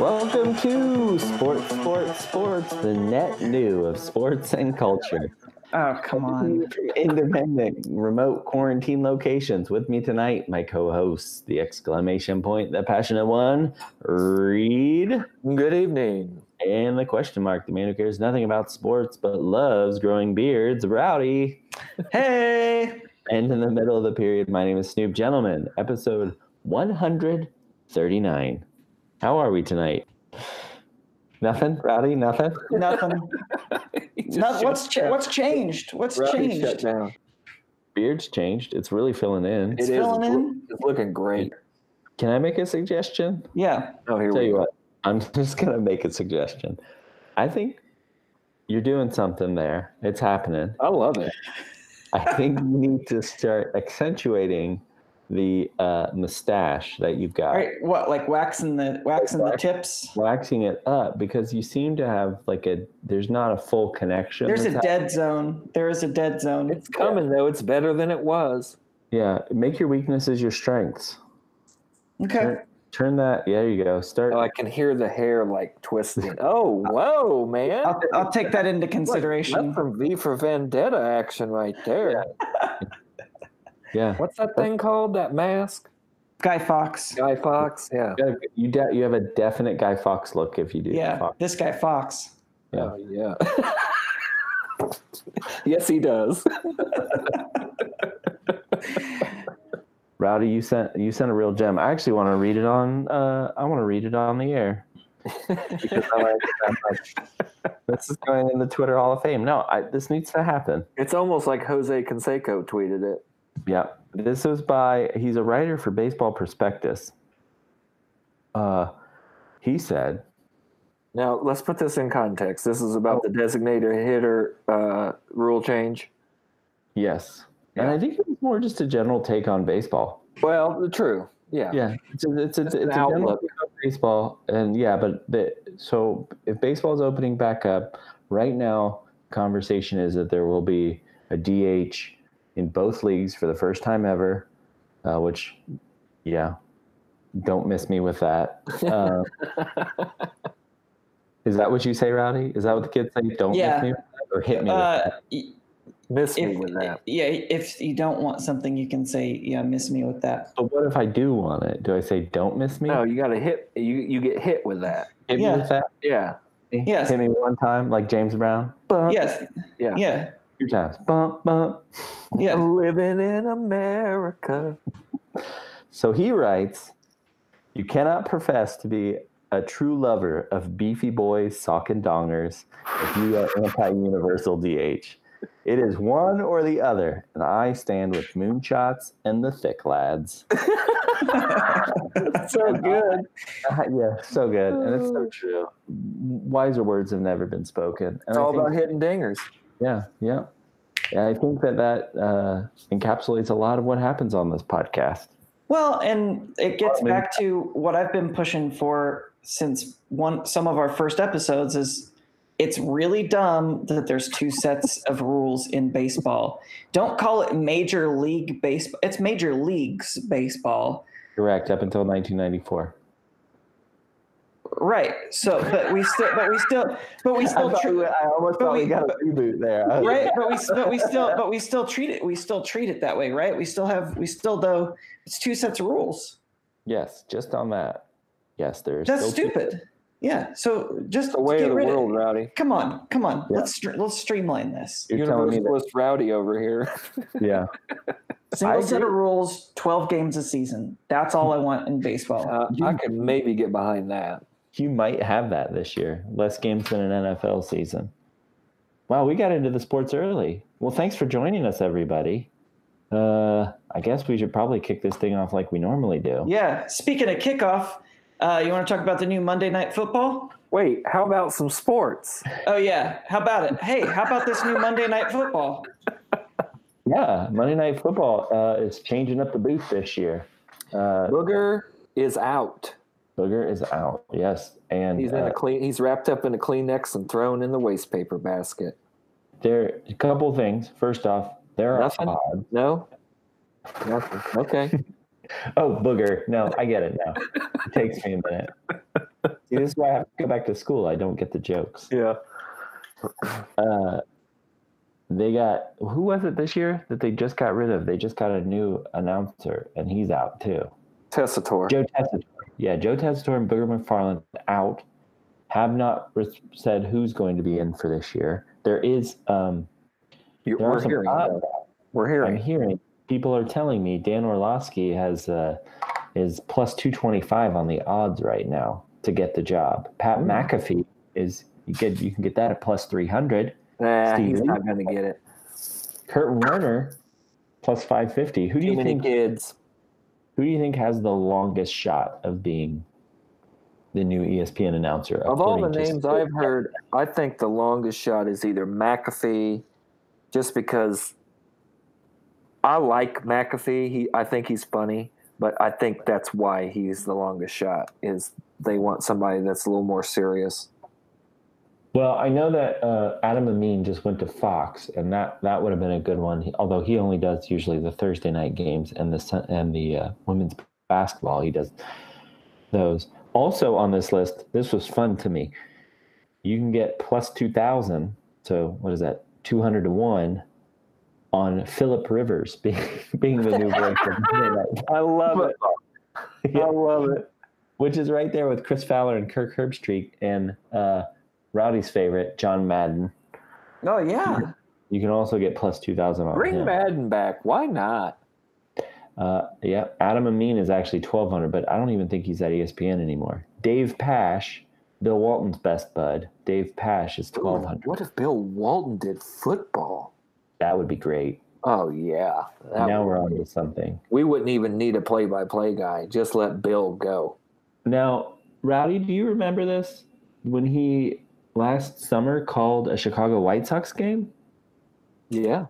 Welcome to Sports, Sports, Sports, the net new of sports and culture. Oh, come on. From independent, remote quarantine locations. With me tonight, my co-hosts, the exclamation point, the passionate one, Reed, Good evening. and the question mark, the man who cares nothing about sports but loves growing beards, Rowdy. Hey. And in the middle of the period, my name is Snoop Gentleman, episode 139. How are we tonight? Nothing, Rowdy. Nothing. Nothing. Not, what's cha- what's changed? What's Rowdy shut changed? down. Beard's changed. It's really filling in. It's It is. filling It's, in? it's looking great. Can I make a suggestion? Yeah. Oh, here Tell we you go. what, I'm just gonna make a suggestion. I think you're doing something there. It's happening. I love it. I think you need to start accentuating the uh, mustache that you've got, Right, What? Like waxing the waxing the tips? waxing it up because you seem to have like a. There's not a full connection. There's a that's dead zone. There is a dead zone. It's coming though. It's better than it was. Yeah, make your weaknesses your strengths. Okay. Turn, turn that. Yeah, there you go. Start. Oh, I can hear the hair like twisting. Oh, whoa, man! I'll, I'll take that into Look, consideration. That's some V for Vendetta action right there. yeah. What's that thing called? That mask? Guy Fawkes. Guy Fawkes? Yeah. You, gotta- you, de- you have a definite Guy Fawkes look if you do. Yeah. Fox. This guy Fox. Yeah. Oh, yeah. yes, he does. Rowdy, you sent you sent a real gem. I actually want to read it on. Uh, I want to read it on the air because I like it that much. This is going in the Twitter Hall of Fame. No, I, this needs to happen. It's almost like Jose Canseco tweeted it. Yeah, this was by. He's a writer for Baseball Prospectus. Uh, he said, Now, let's put this in context. This is about the designated hitter uh, rule change. yes, and I think it was more just a general take on baseball. Well, true. Yeah. Yeah, it's a, it's a, it's a an general outlook. take on baseball, and yeah, but the, so if baseball is opening back up right now, conversation is that there will be a DH in both leagues for the first time ever, uh, which, yeah, don't miss me with that. Uh, is that what you say, Rowdy? Is that what the kids say? Don't Yeah. miss me with that, or hit me with Uh, that. y- Miss me with that. yeah, if you don't want something, you can say, "Yeah, miss me with that." But what if I do want it? Do I say don't miss me? No, you got to hit. You you get hit with that. hit yeah. me with that. Yeah. Yes. Hit me one time, like James Brown. Yes. Yeah. Yeah. Two times. Bump, bump. Yeah. Living in America. So he writes, You cannot profess to be a true lover of beefy boys, sock and dongers if you are anti-universal DH. It is one or the other, and I stand with moonshots and the thick lads. so good. Uh, yeah, so good, and it's so true. Wiser words have never been spoken. And It's I all about hitting dingers. Yeah, yeah. Yeah, I think that that uh, encapsulates a lot of what happens on this podcast. Well, and it gets back to what I've been pushing for since one some of our first episodes is it's really dumb that there's two sets of rules in baseball. Don't call it major league baseball. It's major leagues baseball. Correct, up until 1994. Right. So but we still but we still but we still I, treat thought we- I almost thought we, we- got a reboot there. Right but we but we still but we still treat it we still treat it that way right we still have we still though it's two sets of rules Yes, just on that. Yes, there's. that's still two- stupid yeah so just The way get of the rid world, Rowdy. come on come on Yeah. let's let's streamline this You're telling me Universalist Rowdy over here. yeah. single set of rules 12 games a season that's all i want in baseball Uh, I could maybe get behind that. You might have that this year. Less games than an NFL season. Wow, we got into the sports early. Well, thanks for joining us, everybody. Uh, I guess we should probably kick this thing off like we normally do. yeah speaking of kickoff uh, you want to talk about the new monday night football Wait, how about some sports? oh yeah how about it hey how about this new monday night football Yeah, Monday Night Football uh, is changing up the booth this year. Uh, Booger is out. Booger is out. Yes, and He's in uh, a clean. He's wrapped up in a Kleenex and thrown in the waste paper basket. there a couple things. First off, there are Nothing? odds. No. Nothing. Okay. Oh, booger. No, I get it now. It takes me a minute. See, this is why I have to go back to school. I don't get the jokes. Yeah. Uh, they got who was it this year that they just got rid of? They just got a new announcer, and he's out too. Tessitore. Joe Tessitore. Yeah, Joe Tessitore and Booger McFarland out. Have not res- said who's going to be in for this year. There is. Um, You- there we're hearing. odd- We're I'm hearing. hearing people are telling me Dan Orlovsky has uh, is plus two twenty five on the odds right now to get the job. Pat Hmm. McAfee is you get you can get that at plus three hundred. Nah, Steve he's not going to get it. Kurt Warner plus five fifty. Who do Too you think? kids. Who do you think has the longest shot of being the new ESPN announcer? Of all the names Steve- I've heard, I think the longest shot is either McAfee, just because I like McAfee. He, I think he's funny, but I think that's why he's the longest shot. Is they want somebody that's a little more serious. Well, I know that uh, Adam Amin just went to Fox, and that that would have been a good one. He- although he only does usually the Thursday night games and the and the uh, women's basketball. He does those. Also on this list, this was fun to me. You can get plus two thousand. So what is that? Two hundred to one on Philip Rivers being being the new voice of I love it. I love it. which is right there with Chris Fowler and Kirk Herbstreit and uh, Rowdy's favorite, John Madden. Oh yeah. You can also get plus 2,000 on Bring him. Madden back. Why not? Uh, yeah, Adam Amin is actually 1,200, but I don't even think he's at ESPN anymore. Dave Pasch, Bill Walton's best bud, Dave Pasch is 1,200. What if Bill Walton did football? That would be great. Oh yeah. That now we're on to something. we wouldn't even need a play-by-play guy. Just let Bill go. Now, Rowdy, do you remember this? When he last summer called a Chicago White Sox game? Yeah.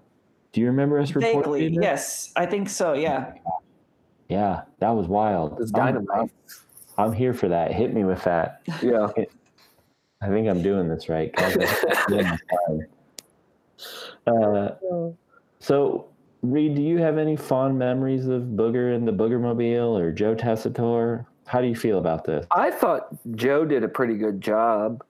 Do you remember us reporting? Vaguely, yes, I think so. Yeah. Yeah, that was wild. It's I'm- dynamite. I'm here for that. Hit me with that. Yeah. I think I'm doing this right. guys. I'm doing this fine. uh, so, Reed, do you have any fond memories of Booger and the Booger Mobile or Joe Tessitore? How do you feel about this? I thought Joe did a pretty good job.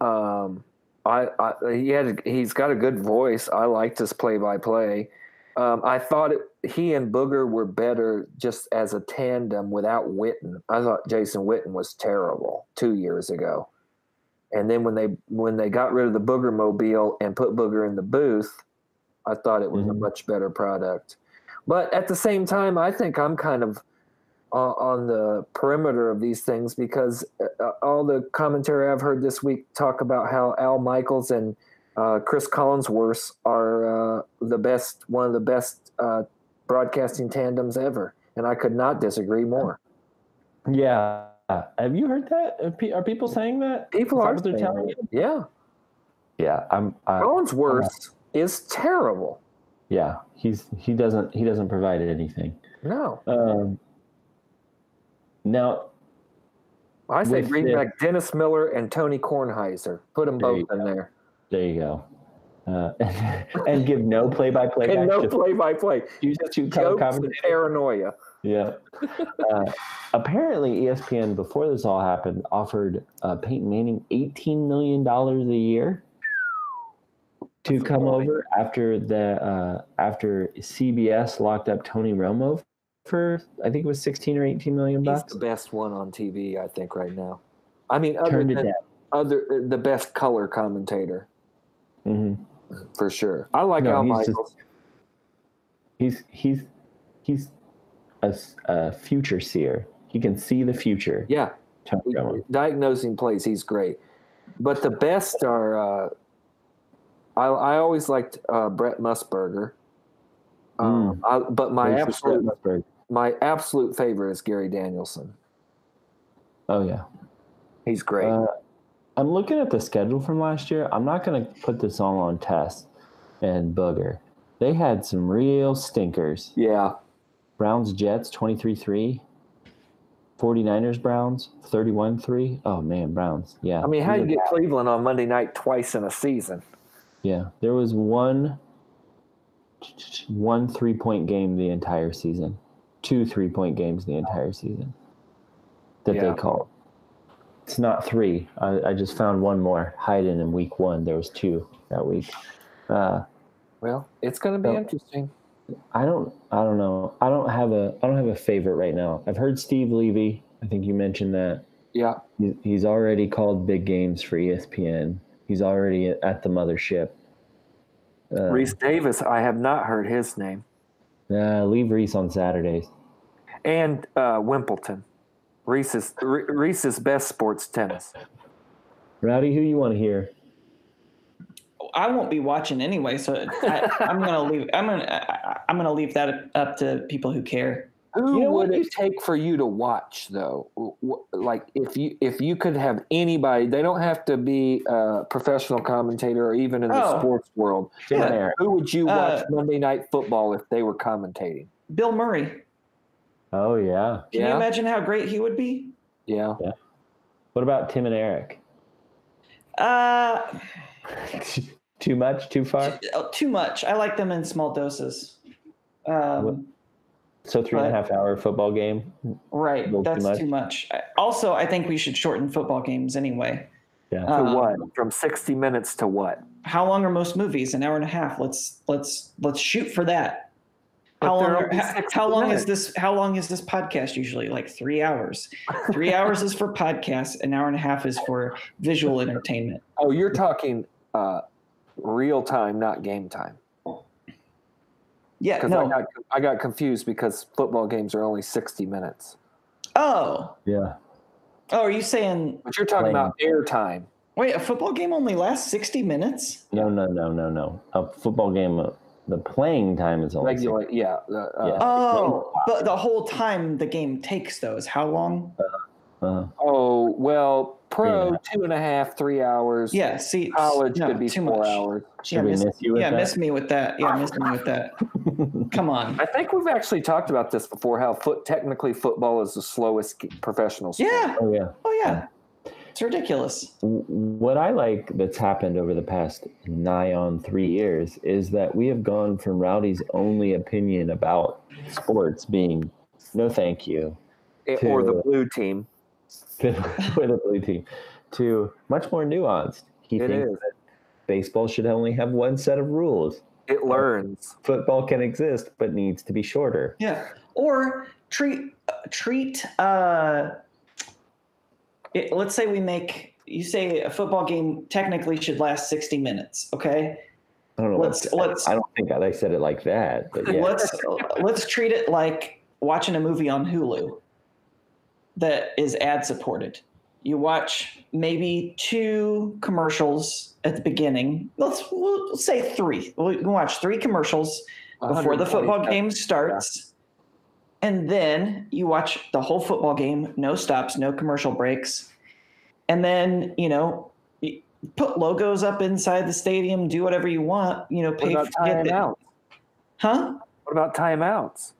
Um, I, I he had he's got a good voice. I liked his play by play. I thought it, he and Booger were better just as a tandem without Witten. I thought Jason Witten was terrible two years ago, and then when they when they got rid of the Booger mobile and put Booger in the booth, I thought it was a Mhm. much better product. But at the same time, I think I'm kind of on, on the perimeter of these things because uh, all the commentary I've heard this week talk about how Al Michaels and uh, Chris Collinsworth are uh, the best, one of the best uh, broadcasting tandems ever, and I could not disagree more. Yeah. Have you heard that? Are people saying that? People that are telling you? Yeah, Yeah, I'm. I, Collinsworth is terrible. yeah, he's he doesn't he doesn't provide anything. No, Um, now, I say With bring the- back Dennis Miller and Tony Kornheiser. Put them There both in there, there you go. Uh, and give no play-by-play. and no just play-by-play. use two color Jokes and commentators. paranoia. Yeah. Uh, apparently, ESPN before this all happened offered uh, Peyton Manning eighteen million dollars a year to come over after the uh, after CBS locked up Tony Romo for I think it was sixteen or eighteen million He's the best one on TV, I think, right now. I mean, other Turned than other the best color commentator hmm for sure. I like No, Al he's just- Michaels. He's he's he's a, future seer. He can see the future. yeah, diagnosing plays, he's great. But the best are. Uh, I I always liked uh, Brent Musburger. Um, I, but my absolute. My absolute favorite is Gary Danielson. Oh yeah. He's great. Uh, I'm looking at the schedule from last year. I'm not going to put this all on test and booger. They had some real stinkers. yeah, Browns Jets 23-3. 49ers Browns 31-3. Oh man, Browns. Yeah. I mean, how do you get. Cleveland on Monday night twice in a season? Yeah. There was one one three-point game the entire season. Two three-point games the entire season that Yeah. they call. it's not three. I, I just found one more hiding in week one. There was two that week. Uh, Well, it's going to be Oh. interesting. I don't. I don't know. I don't have a. I don't have a favorite right now. I've heard Steve Levy. I think you mentioned that. Yeah. He- He's already called big games for ESPN. He's already at the mothership. Uh, Rece Davis, I have not heard his name. Uh, leave Rece on Saturdays. And uh, Wimbledon. Rece's, Re- Rece's best sports tennis. Rowdy, who you want to hear? I won't be watching anyway, so I, I'm gonna leave. I'm gonna I, I'm gonna leave that up to people who care. Who You know would what? it take for you to watch though? W- w- Like if you if you could have anybody, they don't have to be a professional commentator or even in the Oh. sports world. Yeah. Who would you watch Uh, Monday Night Football if they were commentating? Bill Murray. Oh yeah. Can you imagine how great he would be? Yeah, What about Tim and Eric? Uh, too much? Too far? oh, too much. I like them in small doses. Um, So three and a half hour football game. right, little too that's much. too much. Also, I think we should shorten football games anyway. Yeah. to Um, what? From sixty minutes to what? How long are most movies? An hour and a half. Let's let's let's shoot for that. But How long? they're how, how long minutes. is this? How long is this podcast usually? Like three hours. Three hours is for podcasts. An hour and a half is for visual entertainment. Oh, you're talking uh, real time, not game time. Yeah. Because I No. got I got confused because football games are only sixty minutes. Oh. Yeah. Oh, are you saying? But you're talking Playing. about airtime. Wait, a football game only lasts sixty minutes? No, no, no, no, no. A football game, uh, the playing time is only. Regular, yeah. Uh, uh, Yeah. Oh, but the whole time the game takes though is how long? Uh, Oh well, pro Yeah. two and a half, three hours. Yeah. See, College no, could be too four much. hours. Yeah, miss, miss you yeah, miss me with that. Yeah, miss me with that. Come on. I think we've actually talked about this before. How foot technically football is the slowest professional sport. Yeah. oh yeah. Oh yeah. It's ridiculous. What I like that's happened over the past nigh on three years is that we have gone from Rowdy's only opinion about sports being no thank you It- or the blue team. To, for the blue team to much more nuanced. He It thinks is. that baseball should only have one set of rules. It learns. Football can exist but needs to be shorter. Yeah. Or treat uh, treat. Uh, it, let's say we make. You say a football game technically should last sixty minutes. Okay. I don't know. Let's- let's- I don't think I said it like that, but yeah. Let's let's treat it like watching a movie on Hulu that is ad supported. You watch maybe two commercials at the beginning. Let's we'll say three. We can watch three commercials before the football game starts. And then you watch the whole football game, no stops, no commercial breaks. And then, you know, you put logos up inside the stadium, do whatever you want, you know, What pay about for timeouts? Huh? What about timeouts?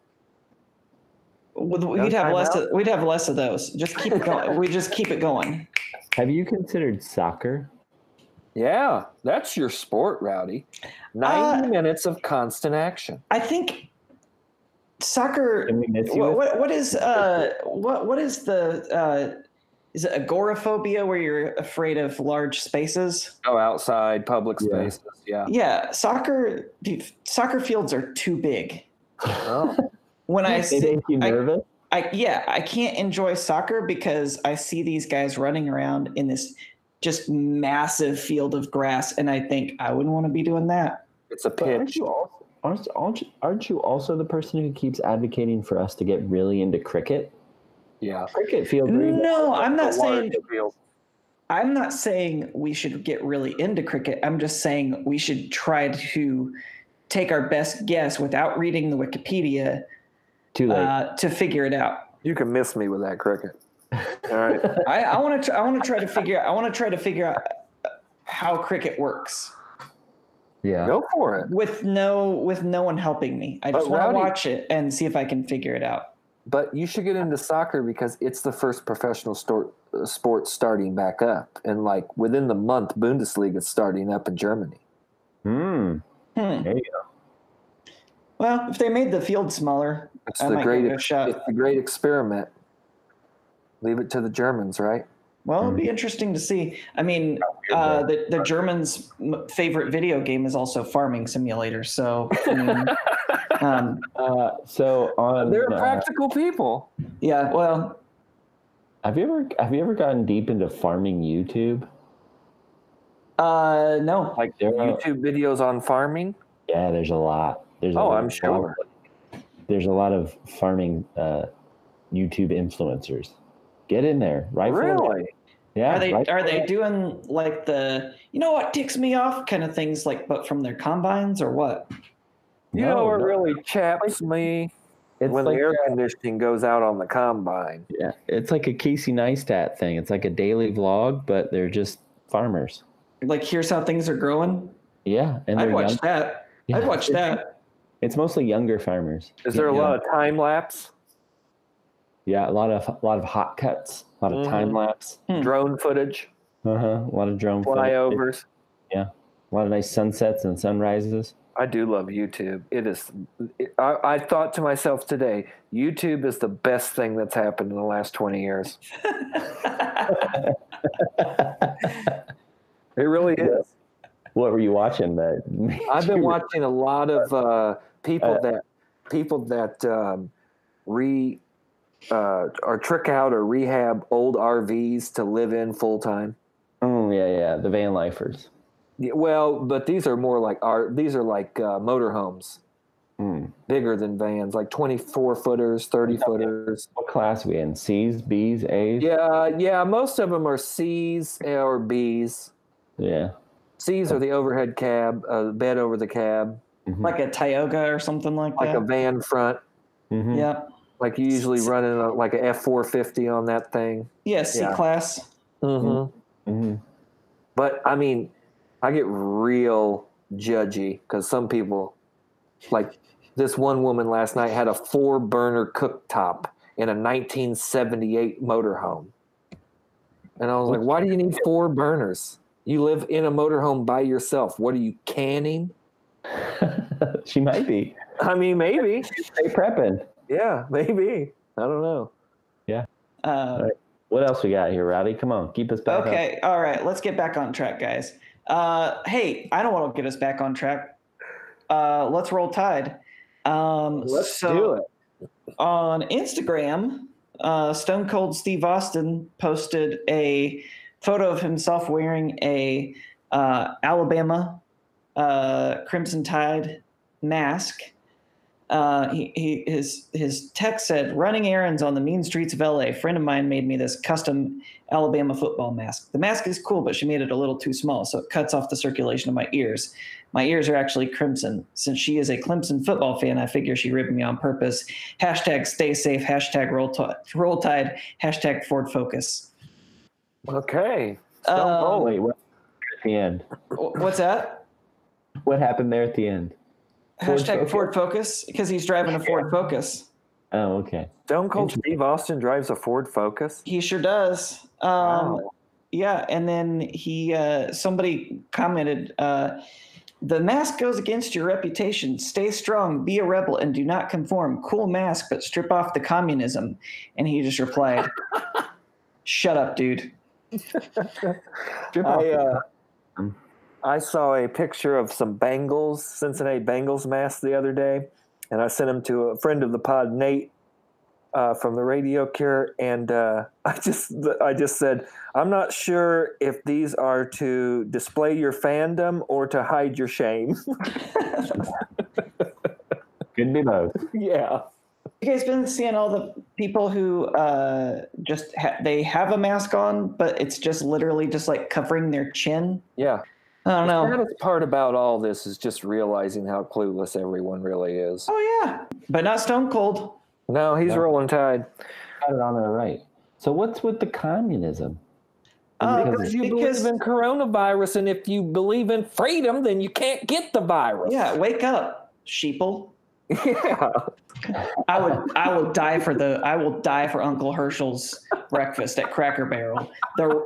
Would- We'd have less of, we'd have less of those. Just keep it going. we just keep it going. Have you considered soccer? Yeah, that's your sport, Rowdy. 90 Uh, minutes of constant action. I think soccer Can we miss you? what, with- what, what is uh what what is the uh is it agoraphobia where you're afraid of large spaces? Oh, outside, public Yeah. spaces. Yeah. Yeah, soccer dude, soccer fields are too big. Oh. When I They see, make you I- nervous? I yeah, I can't enjoy soccer because I see these guys running around in this just massive field of grass, and I think I wouldn't want to be doing that. It's a But aren't you also aren't, aren't, you, aren't you also the person who keeps advocating for us to get really into cricket? Yeah. Cricket fields are even No, I'm not saying field. I'm not saying we should get really into cricket. I'm just saying we should try to take our best guess without reading the Wikipedia too late. uh, to figure it out. You can miss me with that cricket. All right. I, I want to. I want to try to figure. I want to try to figure out how cricket works yeah. Go for it. with no with no one helping me. I just want to watch it and see if I can figure it out. But you should get into soccer because it's the first professional stor- uh, sport starting back up. And like within the month, Bundesliga is starting up in Germany. Hmm. Hmm. There you go. Well, if they made the field smaller, It's I the great give it a shot. it's the great experiment. Leave it to the Germans, right? Well, it'll be interesting to see. I mean, uh, the the Germans' favorite video game is also Farming Simulator. So, I mean, um, Uh, so on, They're uh, practical people. yeah. Well, have you ever have you ever gotten deep into farming YouTube? uh, no. Like There are- YouTube videos on farming. Yeah, there's a lot. There's a Oh, lot- I'm sure. There's a lot of farming uh, YouTube influencers. Get in there, right? Really? Yeah. Are they right are they doing like the you know what ticks me off kind of things like but from their combines or what? You No, know what no. really chaps me It's when like the air uh, conditioning goes out on the combine. yeah, it's like a Casey Neistat thing. It's like a daily vlog, but they're just farmers. Like here's how things are growing. Yeah, and I'd they're watch young. that. Yeah. I'd watch that. It's mostly younger farmers. Is there a Yeah. lot of time lapse, Yeah, a lot of a lot of hot cuts, a lot of Mhm. time lapse. Hmm. drone footage, Uh huh. A lot of drone footage. flyovers? Yeah. A lot of nice sunsets and sunrises. I do love YouTube. It is. It, I, I thought to myself today, YouTube is the best thing that's happened in the last twenty years. It really is. What were you watching? That I've been you- watching a lot of uh, people Uh, that people that um, re uh, or trick out or rehab old RVs to live in full time. Oh yeah, yeah, the van lifers. Yeah, well, but these are more like art. These are like uh, motorhomes, Mm. bigger than vans, like twenty four footers, thirty footers. What class we in? C's, B's, A's. Yeah, yeah. Most of them are C's or B's. Yeah. C's are the overhead cab, uh, bed over the cab, Mhm. like a Tioga or something like like that. Like a van front. Mhm. yeah. Like you usually run in a, like a F four fifty on that thing. Yeah, C Yeah. class. Mm-hmm. Mhm. But I mean, I get real judgy because some people, like this one woman last night, had a four burner cooktop in a 1978 motorhome. And I was like, why do you need four burners? You live in a motorhome by yourself. What are you canning? she might be. I mean, maybe. Stay prepping. Yeah, maybe. I don't know. Yeah. Uh, Right. What else we got here, Rowdy? Come on, keep us back. up. okay, all right, let's get back on track, guys. Uh, hey, I don't want to get us back on track. Uh, let's roll tide. Um, Let's so do it. on Instagram, uh, Stone Cold Steve Austin posted a photo of himself wearing a uh, Alabama uh, Crimson Tide mask. Uh, he, he his his text said, "Running errands on the mean streets of LA. A friend of mine made me this custom Alabama football mask. The mask is cool, but she made it a little too small, so it cuts off the circulation of my ears. My ears are actually crimson. Since she is a Clemson football fan, I figure she ribbed me on purpose. Hashtag stay safe. Hashtag roll, t- roll tide. Hashtag Ford Focus. Okay. Um, Oh wait, what at the end? What's that? What happened there at the end? Ford Hashtag Focus? Ford Focus because he's driving a Ford Focus. Oh, okay. Stone Cold Steve Austin drives a Ford Focus. He sure does. Um, Wow. Yeah, and then he uh, somebody commented, uh, "The mask goes against your reputation. Stay strong, be a rebel, and do not conform. Cool mask, but strip off the communism." And he just replied, "Shut up, dude." Strip off I, the- uh, I saw a picture of some Bengals, Cincinnati Bengals masks the other day, and I sent them to a friend of the pod, Nate, uh, from the Radio Cure, and uh, I just I just said I'm not sure if these are to display your fandom or to hide your shame. Could be both. yeah. You guys been seeing all the people who uh, just ha- they have a mask on, but it's just literally just like covering their chin. Yeah. I don't know. The saddest part about all this is just realizing how clueless everyone really is. Oh yeah, but not Stone Cold. No, he's No. rolling tide. Got it on the right. So what's with the communism? Uh, Because Because you Because- believe in coronavirus, and if you believe in freedom, then you can't get the virus. Yeah, wake up, sheeple. Yeah. I would I will die for the I will die for Uncle Herschel's breakfast at Cracker Barrel. The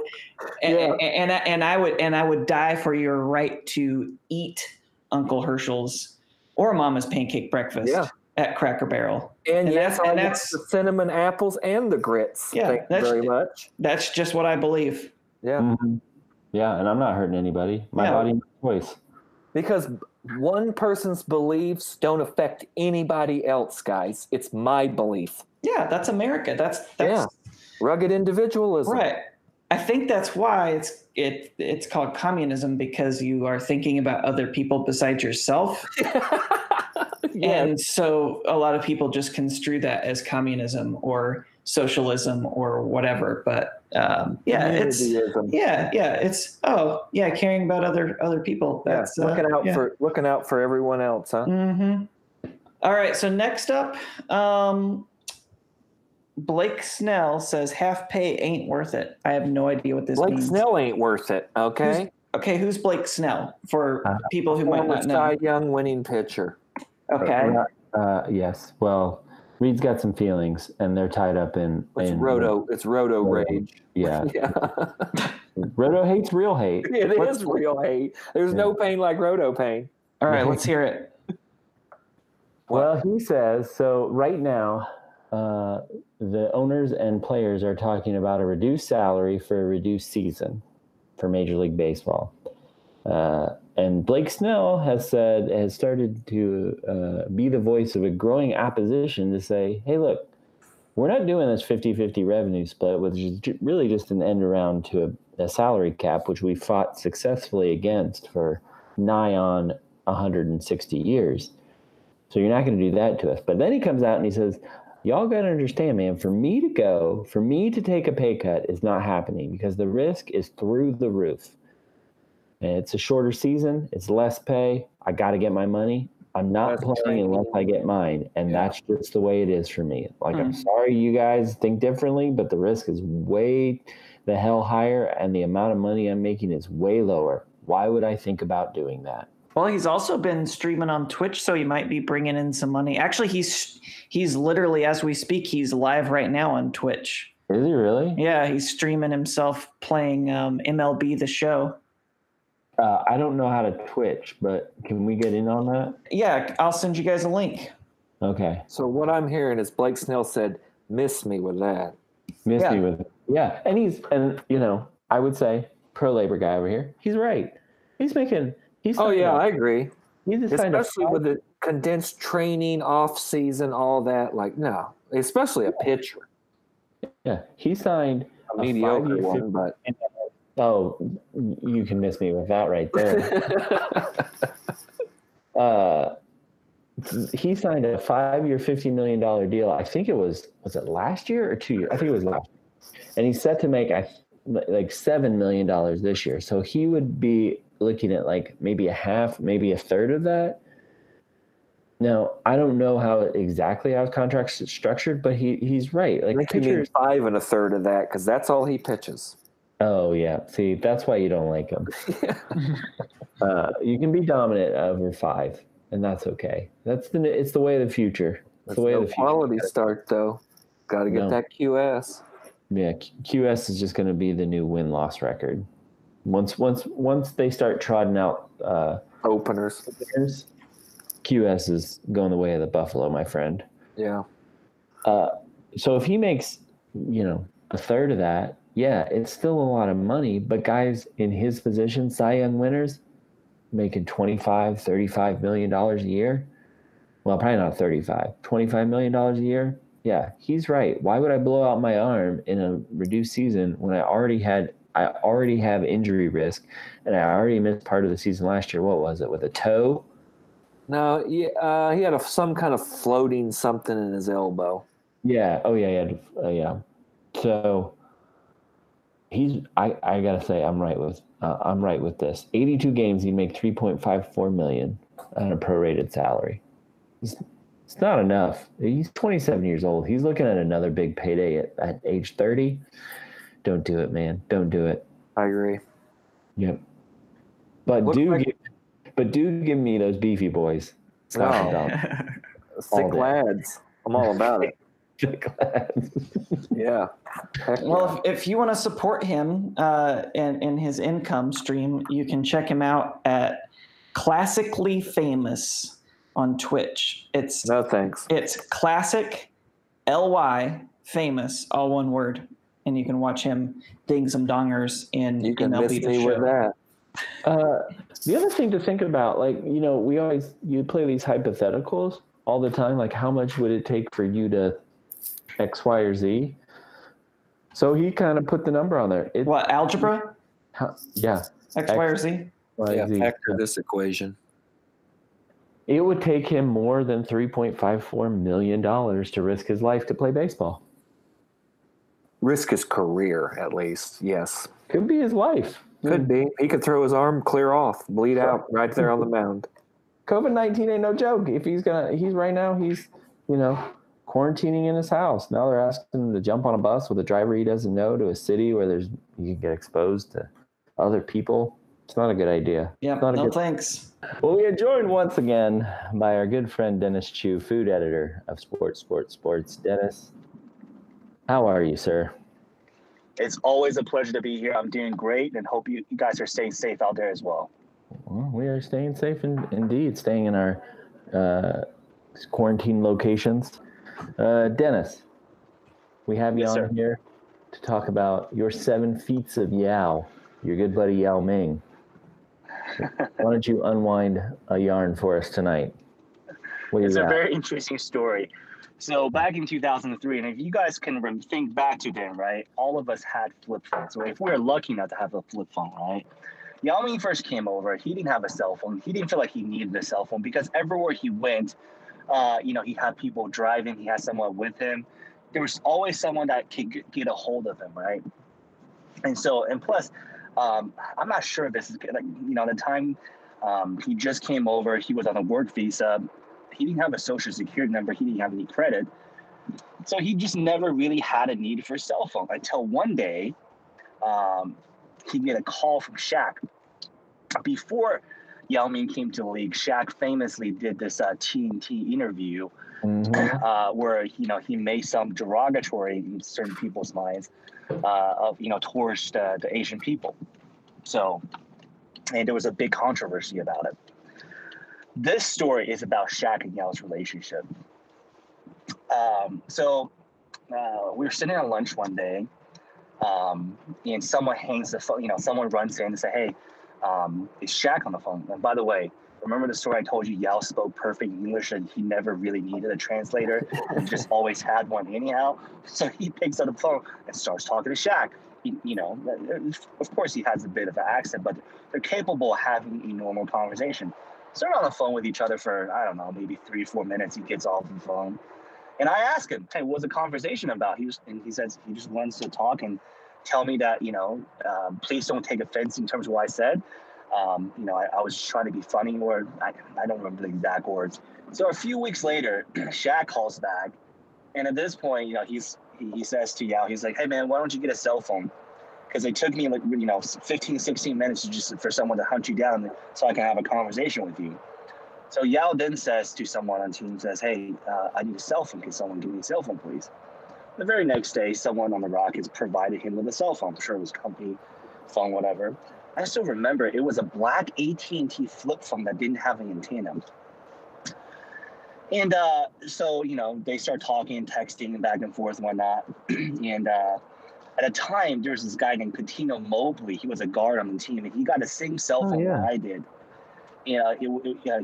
and, Yeah. and, and, I, and I would and I would die for your right to eat Uncle Herschel's or Mama's pancake breakfast Yeah. at Cracker Barrel. And, And yes, that- and that's- the cinnamon apples and the grits. Yeah, Thank that's- very much. That's just what I believe. Yeah. Mhm. Yeah, and I'm not hurting anybody. My Yeah. body, my choice. Because one person's beliefs don't affect anybody else, guys. It's my belief. Yeah, that's America. That's that's Rugged individualism. right. I think that's why it's it it's called communism because you are thinking about other people besides yourself. yeah. And so a lot of people just construe that as communism or socialism or whatever. But um, yeah, it's yeah, yeah, it's oh yeah, caring about other other people. Yeah, That's uh, looking out yeah. for looking out for everyone else, huh? Mm-hmm. All right. So next up, um, Blake Snell says half pay ain't worth it. I have no idea what this Blake means. Snell ain't worth it. Okay, Okay, who's Blake Snell for Uh, people who might former not know? Cy Young winning pitcher. Okay. Uh, yes. Well, Reed's got some feelings, and they're tied up in. It's in Roto. It's Roto Roto. rage. Yeah. Yeah, Roto hates real hate. it What's- is real hate. There's no pain like Roto pain. All right. Let's hear it. Well, he says so. Right now, uh, the owners and players are talking about a reduced salary for a reduced season for Major League Baseball. Uh, and Blake Snell has said has started to uh, be the voice of a growing opposition to say, "Hey, look, we're not doing this 50-50 revenue split, which is really just an end around to a, a salary cap, which we fought successfully against for nigh on 160 years." So you're not going to do that to us. But then he comes out and he says, Y'all got to understand, man, for me to go, for me to take a pay cut is not happening because the risk is through the roof. It's a shorter season, it's less pay. I got to get my money. I'm not Less playing unless I get mine. And Yeah. that's just the way it is for me. Like, I'm Hmm. sorry you guys think differently, but the risk is way the hell higher and the amount of money I'm making is way lower. Why would I think about doing that? Well, he's also been streaming on Twitch, so he might be bringing in some money. Actually, he's he's literally as we speak, he's live right now on Twitch. Is he really? Yeah, he's streaming himself playing um, MLB the Show. Uh, I don't know how to Twitch, but can we get in on that? Yeah, I'll send you guys a link. Okay. So what I'm hearing is Blake Snell said, "Miss me with that." Miss Yeah. me with it. Yeah. And he's, and, you know, I would say pro labor guy over here. He's right. He's making, he's, Oh signed yeah, I agree. he's just signed a Especially with the condensed training, off season, all that. Like no, especially a pitcher, yeah, he signed a A mediocre one, but. Oh, you can miss me with that right there. uh, he signed a five-year, fifty million dollar deal. I think it was was it last year or two years? I think it was last. Year. And he's set to make I like seven million dollars this year. So he would be looking at like maybe a half, maybe a third of that. Now I don't know how exactly how his contract's structured, but he he's right. I Like think means pitchers. five and a third of that because that's all he pitches. Oh yeah, see that's why you don't like him. uh, you can be dominant over five, and that's okay. That's the it's the way of the future. It's That's the way no of the future. quality start though. Got to get No. that QS. Yeah, QS is just going to be the new win loss record. Once once once they start trotting out uh, Openers. winners, QS is going the way of the buffalo, my friend. Yeah. Uh, so if he makes, you know, a third of that, yeah, it's still a lot of money. But guys in his position, Cy Young winners, making 25, 35 million dollars a year. Well, probably not 35, 25 million dollars a year. Yeah, he's right. Why would I blow out my arm in a reduced season when I already had I already have injury risk and I already missed part of the season last year. What was it with a toe? No, he, uh, he had a, some kind of floating something in his elbow. Yeah. Oh yeah. Yeah. Uh, yeah. So he's. I. I gotta say, I'm right with. Uh, I'm right with this. 82 games, he'd make 3.54 million on a prorated salary. It's, it's not enough. He's 27 years old. He's looking at another big payday at, at age 30. Don't do it, man. Don't do it. I agree. Yep. But Look do like- give, but do give me those beefy boys. Scott No. and day. lads. I'm all about it. Yeah. Heck Well, if, if you want to support him uh, and, and his income stream, you can check him out at Classically Famous. on Twitch. It's No thanks. it's classic ly famous all one word, and you can watch him ding some dongers in You can MLB miss me Show. with that. Uh, the other thing to think about, like you know, we always you play these hypotheticals all the time. Like, how much would it take for you to X, Y, or Z? So he kind of put the number on there. It, What algebra? how, yeah, X, Y, or Z? Y, Yeah, Z. factor this equation. It would take him more than three point five four million dollars to risk his life to play baseball. Risk his career, at least. Yes. Could be his life. Could be. He could throw his arm clear off, bleed out right there on the mound. COVID nineteen ain't no joke. If he's gonna, he's right now. He's, you know, quarantining in his house. Now they're asking him to jump on a bus with a driver he doesn't know to a city where there's you can get exposed to other people. It's not a good idea. Yeah, not a no good- thanks. Well, we are joined once again by our good friend Dennis Chu, food editor of Sports Sports Sports. Dennis, how are you, sir? It's always a pleasure to be here. I'm doing great and hope you, you guys are staying safe out there as well. Well, we are staying safe in, indeed, staying in our uh, quarantine locations. Uh, Dennis, we have you Yes, on sir. here to talk about your seven feats of Yao, your good buddy Yao Ming. Why don't you unwind a yarn for us tonight? What do you It's a got? very interesting story. So back in 2003, and if you guys can think back to then, right, all of us had flip phones. If we were lucky enough to have a flip phone, right? Yao Ming first came over. He didn't have a cell phone. He didn't feel like he needed a cell phone because everywhere he went, uh, you know, he had people driving. He had someone with him. There was always someone that could get a hold of him, right? And so, and plus, um, I'm not sure this is like, you know, the time um, he just came over. He was on a work visa he didn't have a social security number he didn't have any credit so he just never really had a need for a cell phone until one day um, he get a call from Shaq. Before Yao Ming came to the league, Shaq famously did this uh, TNT interview Mhm. uh, where you know he made some derogatory in certain people's minds uh, of you know towards the, the Asian people. So, and there was a big controversy about it. This story is about Shaq and Yao's relationship. Um, so, uh, we were sitting at lunch one day, um, and someone hangs the phone. You know, someone runs in and say, "Hey, um, is Shaq on the phone?" And by the way, remember the story I told you? Yao spoke perfect English, and he never really needed a translator. he just always had one anyhow. So he picks up the phone and starts talking to Shaq. He, you know, of course he has a bit of an accent, but they're capable of having a normal conversation. So they're on the phone with each other for I don't know, maybe three, four minutes. He gets off the phone, and I ask him, "Hey, what was the conversation about?" He was, and he says he just wants to talk and tell me that you know, um, please don't take offense in terms of what I said. Um, you know, I, I was trying to be funny, or I, I don't remember the exact words. So a few weeks later, Shaq calls back, and at this point, you know, he's he, says to Yao, he's like, "Hey man, why don't you get a cell phone?" Because it took me like you know 15, 16 minutes just for someone to hunt you down so I can have a conversation with you. So Yao then says to someone on team, says, "Hey, uh, I need a cell phone. Can someone give me a cell phone, please?" The very next day, someone on the Rockets provided him with a cell phone. I'm sure it was company phone, whatever. I still remember it was a black AT&T flip phone that didn't have an antenna. And uh, so, you know, they start talking, texting, back and forth, and whatnot. and uh, at a time, there was this guy named Cuttino Mobley. He was a guard on the team, and he got the same cell Oh, phone yeah. that I did. Yeah, yeah,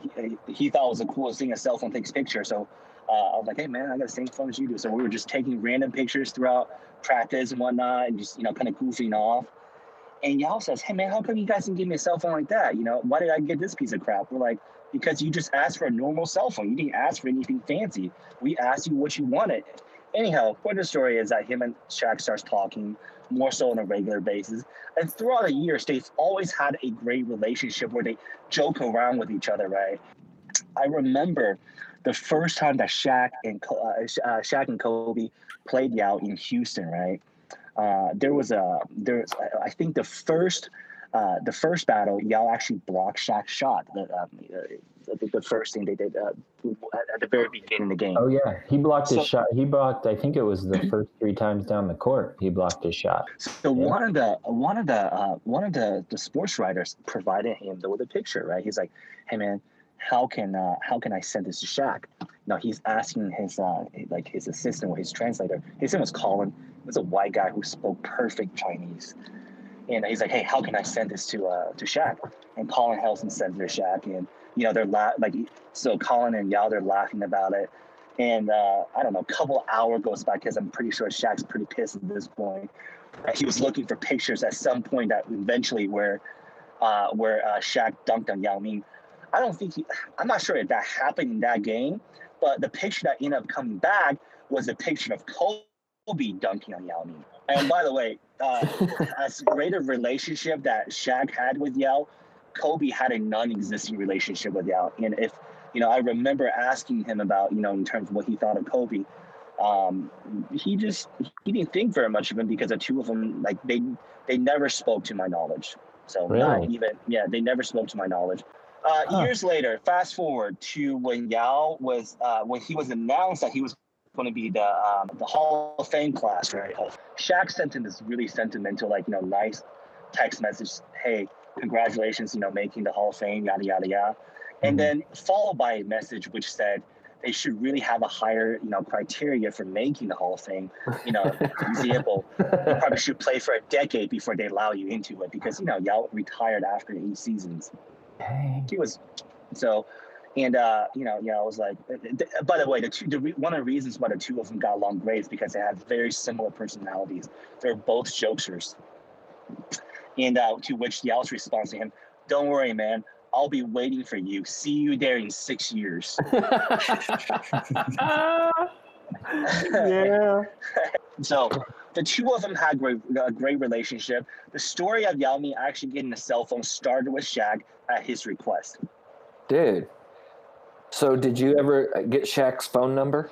he, he thought it was the coolest thing. A cell phone takes pictures. So uh, I was like, "Hey, man, I got the same phone as you do." So we were just taking random pictures throughout practice and whatnot, and just you know, kind of goofing off. And Yao says, "Hey, man, how come you guys didn't give me a cell phone like that? You know, why did I get this piece of crap?" We're like, "Because you just asked for a normal cell phone. You didn't ask for anything fancy. We asked you what you wanted." Anyhow, point of the story is that him and Shaq starts talking more so on a regular basis. And throughout the years, they've always had a great relationship where they joke around with each other, right? I remember the first time that Shaq and uh, uh, Shaq and Kobe played Yao in Houston, right? Uh, there was a there was I- think the first uh, the first battle Yao actually blocked Shaq's shot. The, um, uh, the, the first thing they did uh, at, the very beginning of the game. Oh yeah, he blocked his shot. He blocked. I think it was the first three times down the court. He blocked his shot. So Yeah. one of the one of the uh, one of the, the sports writers provided him with a picture, right? He's like, "Hey man, how can uh, how can I send this to Shaq? Now he's asking his uh, like his assistant or his translator. His name was Colin. He was a white guy who spoke perfect Chinese, and he's like, "Hey, how can I send this to uh, to Shaq?" And Colin helps him send it to Shaq, and you know they're la- like so Colin and Yao they're laughing about it, and uh, I don't know, a couple hour goes by because I'm pretty sure Shaq's pretty pissed at this point. He was looking for pictures at some point that eventually where uh, where uh, Shaq dunked on Yao Ming. I don't think he, I'm not sure if that happened in that game, but the picture that ended up coming back was a picture of Kobe dunking on Yao Ming. And by the way, uh, as great a relationship that Shaq had with Yao, Kobe had a non-existing relationship with Yao. And if you know, I remember asking him about you know in terms of what he thought of Kobe. Um, he just he didn't think very much of him because the two of them like they they never spoke to my knowledge. So not Really? even yeah, they never spoke to my knowledge. Uh, Huh. Years later, fast forward to when Yao was uh, when he was announced that he was going to be the um, the Hall of Fame class, right? Shaq sent him this really sentimental, like you know, nice text message. Hey, congratulations, you know, making the Hall of Fame, yada yada yada. And Mhm. then followed by a message which said they should really have a higher, you know, criteria for making the Hall of Fame. You know, example, you probably should play for a decade before they allow you into it because you know Yao retired after eight seasons. Dang. He was so, and uh, you know, yeah, I was like. th- By the way, the two, the re- one of the reasons why the two of them got along great is because they had very similar personalities. They're both jokesters. And uh, to which the Yao's response to him, "Don't worry, man. I'll be waiting for you. See you there in six years." yeah. So the two of them had great, a great relationship. The story of Yao Ming actually getting a cell phone started with Shaq at his request. Dude. So did you ever get Shaq's phone number?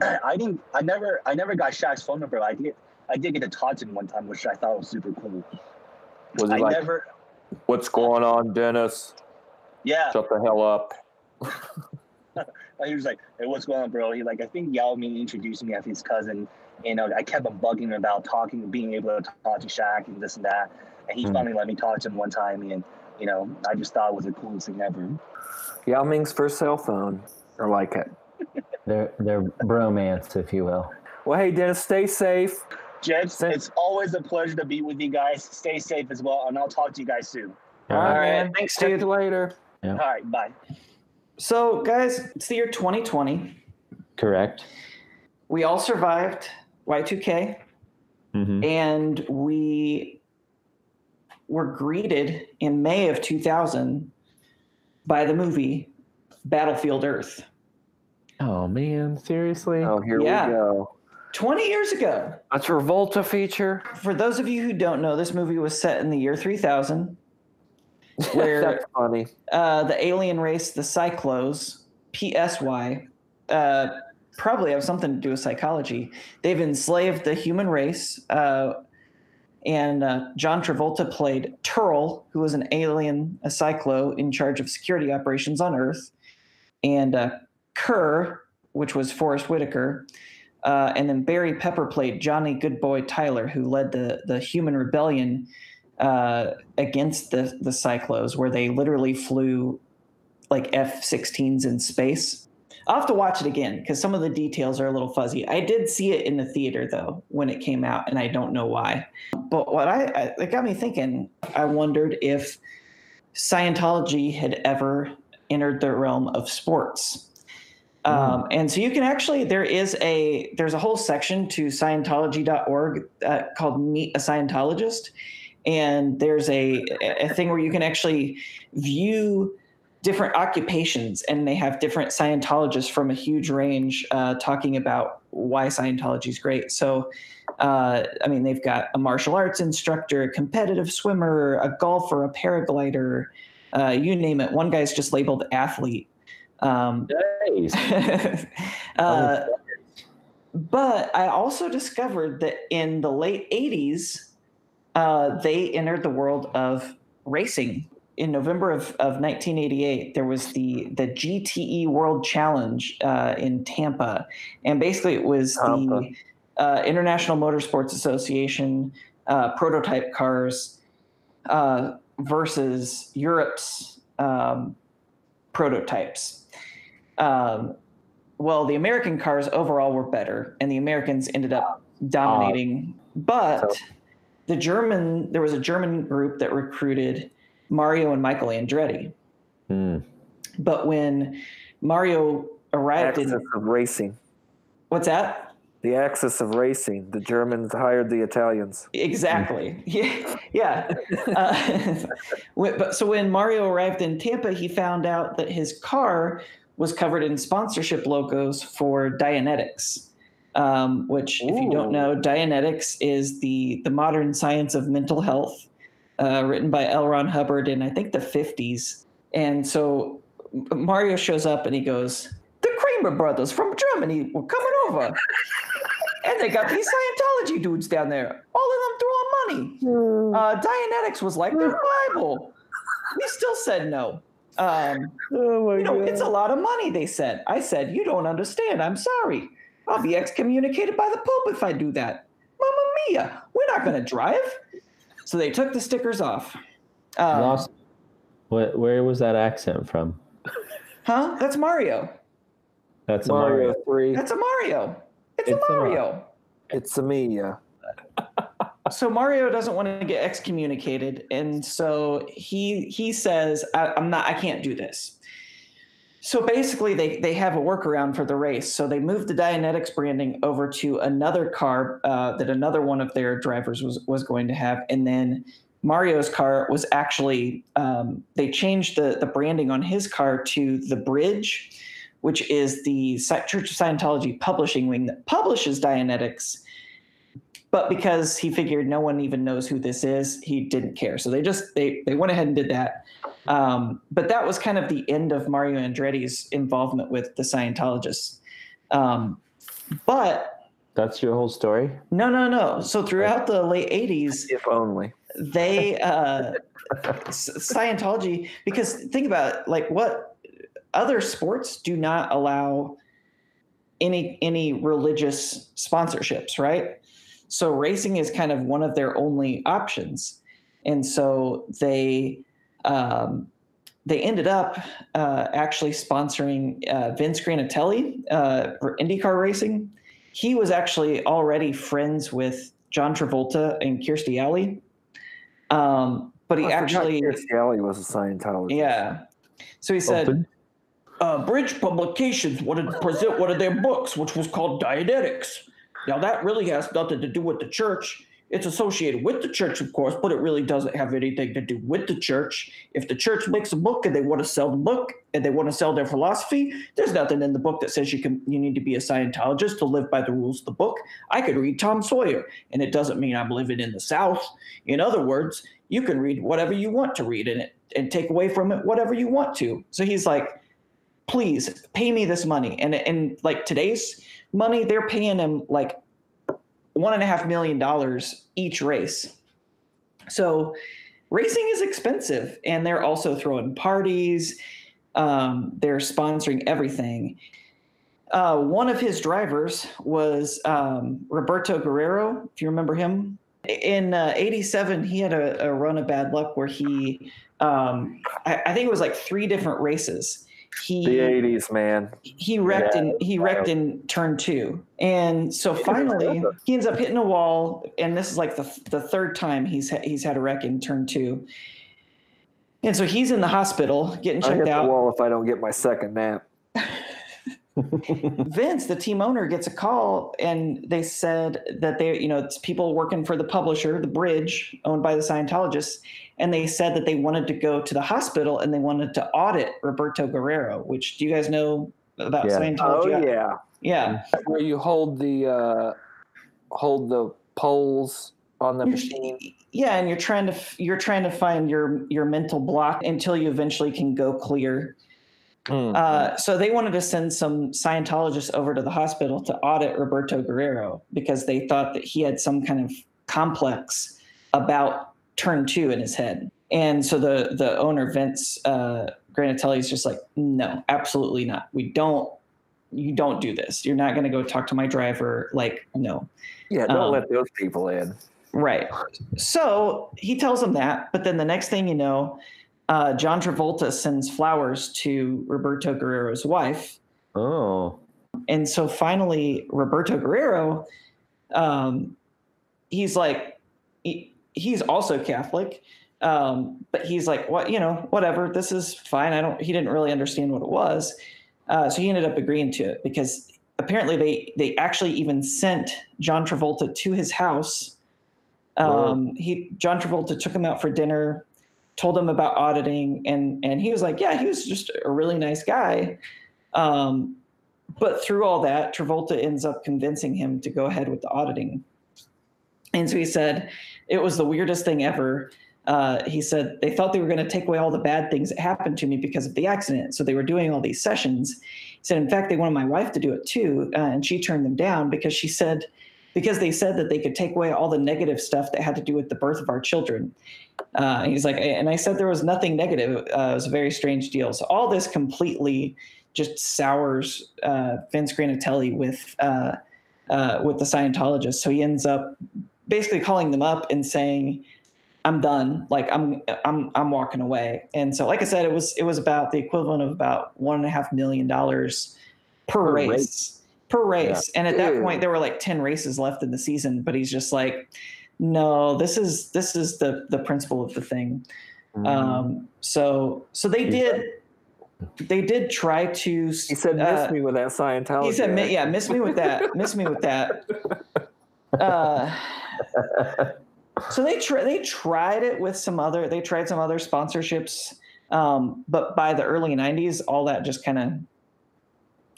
I didn't. I never. I never got Shaq's phone number. I did. I did get to him one time, which I thought was super cool. Was I he like, never. "What's going on, Dennis? Yeah. Shut the hell up." he was like, "Hey, what's going on, bro?" He like, I think Yao Ming introduced me as his cousin. You know, I kept on bugging him about talking, being able to talk to Shaq and this and that. And he Hmm. finally let me talk to him one time, and you know, I just thought it was the coolest thing ever. Yao Ming's first cell phone. I like it. Their their bromance, if you will. Well, hey, Dennis, stay safe. Gents, Thank- it's always a pleasure to be with you guys. Stay safe as well, and I'll talk to you guys soon. All All right, right, man. thanks, Catch dude. you later. All right, bye. So, guys, it's the year 2020. Correct. We all survived Y2K, hmm and we were greeted in May of 2000 by the movie Battlefield Earth. Oh man, seriously? Oh, here Yeah. we go. 20 years ago. That's A Travolta feature. For those of you who don't know, this movie was set in the year 3000, where That's funny. uh, the alien race, the Psychlos, PSY, uh, probably have something to do with psychology. They've enslaved the human race. Uh, and uh, John Travolta played Terl, who was an alien, a Psychlo in charge of security operations on Earth. And uh, Ker, which was Forest Whitaker. Uh, and then Barry Pepper played Johnny Goodboy Tyler, who led the, the human rebellion uh, against the the Psychlos, where they literally flew like F-16s in space. I'll have to watch it again because some of the details are a little fuzzy. I did see it in the theater though when it came out, and I don't know why. But what I, I it got me thinking. I wondered if Scientology had ever entered the realm of sports. Um, and so you can actually there is a there's a whole section to Scientology.org uh, called Meet a Scientologist, and there's a a thing where you can actually view different occupations, and they have different Scientologists from a huge range uh, talking about why Scientology is great. So. Uh, I mean, they've got a martial arts instructor, a competitive swimmer, a golfer, a paraglider, uh, you name it. One guy's just labeled athlete. Um, Nice. uh, but I also discovered that in the late 80s, uh, they entered the world of racing. In November of, of 1988, there was the, the GTE World Challenge uh, in Tampa. And basically, it was Tampa. the uh, International Motorsports Association uh, prototype cars uh, versus Europe's um, prototypes. Um, well, the American cars overall were better, and the Americans ended up dominating. but So- the German, there was a German group that recruited Mario and Michael Andretti. Hmm. But when Mario arrived Axis in, of racing. what's that? The axis of racing. The Germans hired the Italians. Exactly. Yeah. Yeah. Uh, but so when Mario arrived in Tampa, he found out that his car was covered in sponsorship logos for Dianetics, um, which, if you don't know, Dianetics is the the modern science of mental health, uh, written by L. Ron Hubbard in I think the fifties. And so Mario shows up and he goes, "The Kremer brothers from Germany were coming over." And they got these Scientology dudes down there, all of them throwing money. Uh, Dianetics was like their Bible. We still said no. Um, Oh my you know, it's a lot of money, they said. I said, You don't understand. I'm sorry. I'll be excommunicated by the Pope if I do that. Mamma mia, we're not going to drive. So they took the stickers off. Um, Lost. What, where was that accent from? huh? That's Mario. That's a Mario Mario. three. That's a Mario. It's, It's a a Mario. It's a me. Yeah. so Mario doesn't want to get excommunicated, and so he he says, I, "I'm not. I can't do this." So basically, they they have a workaround for the race. So they moved the Dianetics branding over to another car uh, that another one of their drivers was was going to have, and then Mario's car was actually um, they changed the the branding on his car to the Bridge, which is the Church of Scientology publishing wing that publishes Dianetics. But because he figured no one even knows who this is he didn't care. So they just they they went ahead and did that um, but that was kind of the end of mario andretti's involvement with the scientologists. Um, but That's your whole story? no no no. So throughout the late 80s If only. they uh scientology because think about it, like what other sports do not allow any any religious sponsorships right? So racing is kind of one of their only options. And so they um they ended up uh, actually sponsoring uh, Vince Granatelli uh, for IndyCar racing. He was actually already friends with John Travolta and Kirstie Alley. Um, but he I actually, Kirstie Alley was a Scientologist. yeah. So he said, uh, Bridge Publications wanted to present one of their books, which was called Dianetics. Now, that really has nothing to do with the church. It's associated with the church, of course, but it really doesn't have anything to do with the church. If the church makes a book and they want to sell the book and they want to sell their philosophy, there's nothing in the book that says you can you need to be a Scientologist to live by the rules of the book. I could read Tom Sawyer, and it doesn't mean I'm living in the South. In other words, you can read whatever you want to read in it and take away from it whatever you want to. So he's like, please pay me this money. And and like today's money, they're paying him like one and a half million dollars each race. So racing is expensive, and they're also throwing parties. Um, they're sponsoring everything. Uh, one of his drivers was um, Roberto Guerrero. If you remember him, in uh, '87, he had a, a run of bad luck where he, um, I, I think it was like three different races. He The '80s, man. he wrecked Yeah, in he wrecked in turn two, and so finally he ends up hitting a wall, and this is like the the third time he's ha- he's had a wreck in turn two, and so he's in the hospital getting checked I hit checked the out. wall if I don't get my second nap. Vince, the team owner, gets a call, and they said that they, you know, it's people working for the publisher, the Bridge, owned by the Scientologists, and they said that they wanted to go to the hospital and they wanted to audit Roberto Guerrero. Which do you guys know about Yeah. Scientology? Oh yeah, yeah. where you hold the uh, hold the poles on the You're- machine. yeah and you're trying to you're trying to find your your mental block until you eventually can go clear Mm. uh, so they wanted to send some scientologists over to the hospital to audit roberto guerrero because they thought that he had some kind of complex about turn two in his head and so the the owner vince uh, granatelli is just like no absolutely not we don't you don't do this you're not going to go talk to my driver like no yeah, don't um, let those people in. Right. So he tells them that, but then the next thing you know, uh, John Travolta sends flowers to Roberto Guerrero's wife. Oh, And so finally, Roberto Guerrero, um, he's like, he's also Catholic, um, but he's like, what, you know, whatever, this is fine. I don't, he didn't really understand what it was. Uh, so he ended up agreeing to it because apparently they, they actually even sent John Travolta to his house. Um, he, John Travolta took him out for dinner, told him about auditing and, and he was like, yeah, he was just a really nice guy. Um, but through all that, Travolta ends up convincing him to go ahead with the auditing. And so he said, it was the weirdest thing ever. Uh, he said they thought they were going to take away all the bad things that happened to me because of the accident. So they were doing all these sessions. He said, in fact, they wanted my wife to do it too. Uh, and she turned them down because she said, because they said that they could take away all the negative stuff that had to do with the birth of our children. Uh, he's like, and I said there was nothing negative. Uh, it was a very strange deal. So all this completely just sours uh, Vince Granatelli with uh, with the Scientologists. So he ends up basically calling them up and saying, "I'm done. Like I'm I'm I'm walking away." And so, like I said, it was it was about the equivalent of about one and a half million dollars per, Per race. race. Per race, and at that point, there were like ten races left in the season. But he's just like, "No, this is this is the the principle of the thing." Mm-hmm. Um, so so they He did they did try to He said, "Miss uh, me with that Scientology." he said, mi- act." "Yeah, miss me with that. miss me with that." Uh, so they tr- they tried it with some other. They tried some other sponsorships, um, but by the early '90s, all that just kind of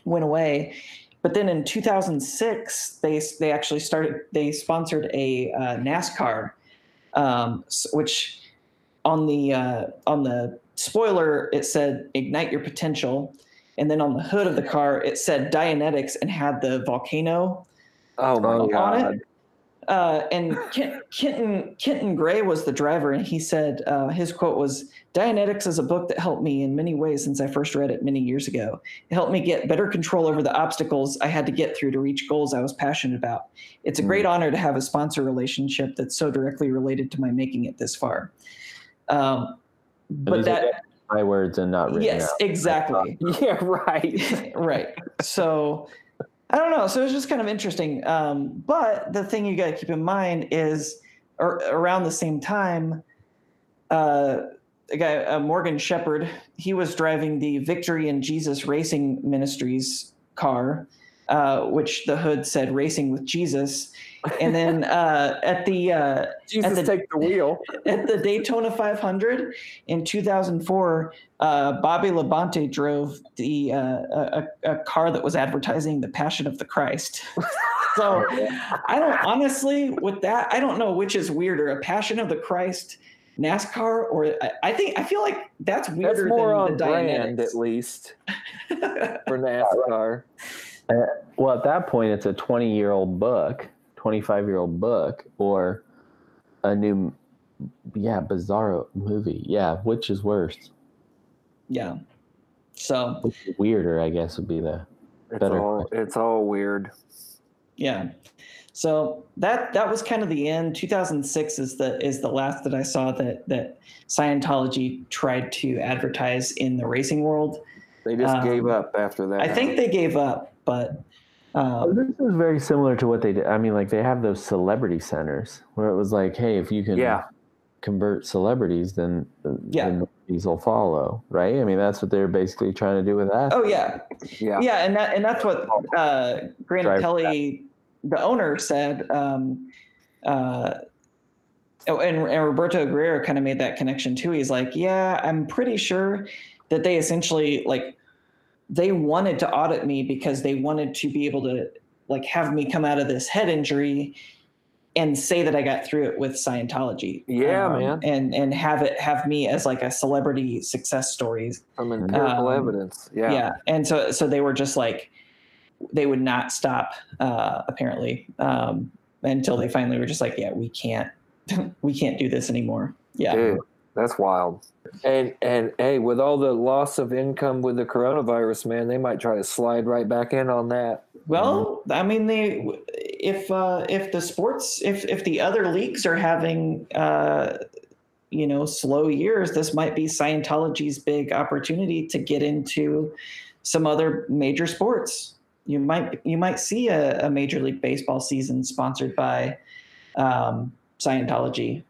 went away. But then in 2006, they they actually started. They sponsored a uh, NASCAR, um, which on the uh, on the spoiler it said "Ignite Your Potential." And then on the hood of the car, it said Dianetics and had the volcano "Oh my on god!" it. Uh, and Kent, Kenton Kenton Gray was the driver, and he said uh, his quote was, "Dianetics is a book that helped me in many ways since I first read it many years ago. It helped me get better control over the obstacles I had to get through to reach goals I was passionate about. It's a great honor to have a sponsor relationship that's so directly related to my making it this far." Um, But but that my words and not written yes, out. exactly Yeah, right. right. So I don't know. So it's just kind of interesting. Um, but the thing you got to keep in mind is ar- around the same time, uh, a guy, uh, Morgan Shepherd, he was driving the Victory in Jesus Racing Ministries car, uh, which the hood said "Racing with Jesus." And then uh, at the uh, Jesus, the- take the wheel. at the Daytona 500 in 2004, uh, Bobby Labonte drove the uh, a, a car that was advertising the Passion of the Christ. so I don't honestly with that I don't know which is weirder, a Passion of the Christ NASCAR or I, I think I feel like that's weirder That's weirder more than on the brand, Dianetics. at least, for NASCAR. Well, at that point, it's a 20 year old book, 25 year old book, or a new, yeah, bizarro movie. Yeah, which is worse? yeah. So weirder, I guess, would be the. It's Better all it's all weird. yeah so that that was kind of the end 2006 is the is the last that i saw that that scientology tried to advertise in the racing world They just Um, gave up after that. i think they gave up but Um, this is very similar to what they did. I mean, like they have those celebrity centers where it was like, hey, if you can Yeah. convert celebrities, then Yeah. then these will follow, right? I mean, that's what they're basically trying to do with that. oh yeah yeah. yeah and that and that's what uh Granatelli the owner said um uh oh, and, and roberto guerrero kind of made that connection too he's like yeah i'm pretty sure that they essentially like they wanted to audit me because they wanted to be able to like have me come out of this head injury and say that I got through it with Scientology. Yeah, Um, man. And and have it have me as like a celebrity success stories. from empirical Um, evidence. Yeah. Yeah. And so so they were just like they would not stop uh apparently um until they finally were just like yeah, we can't we can't do this anymore. Yeah. Dude, that's wild. And and hey, with all the loss of income with the coronavirus, man, they might try to slide right back in on that. Well, I mean, they if uh, if the sports if if the other leagues are having uh, you know slow years, this might be Scientology's big opportunity to get into some other major sports. You might you might see a, a Major League Baseball season sponsored by um, Scientology.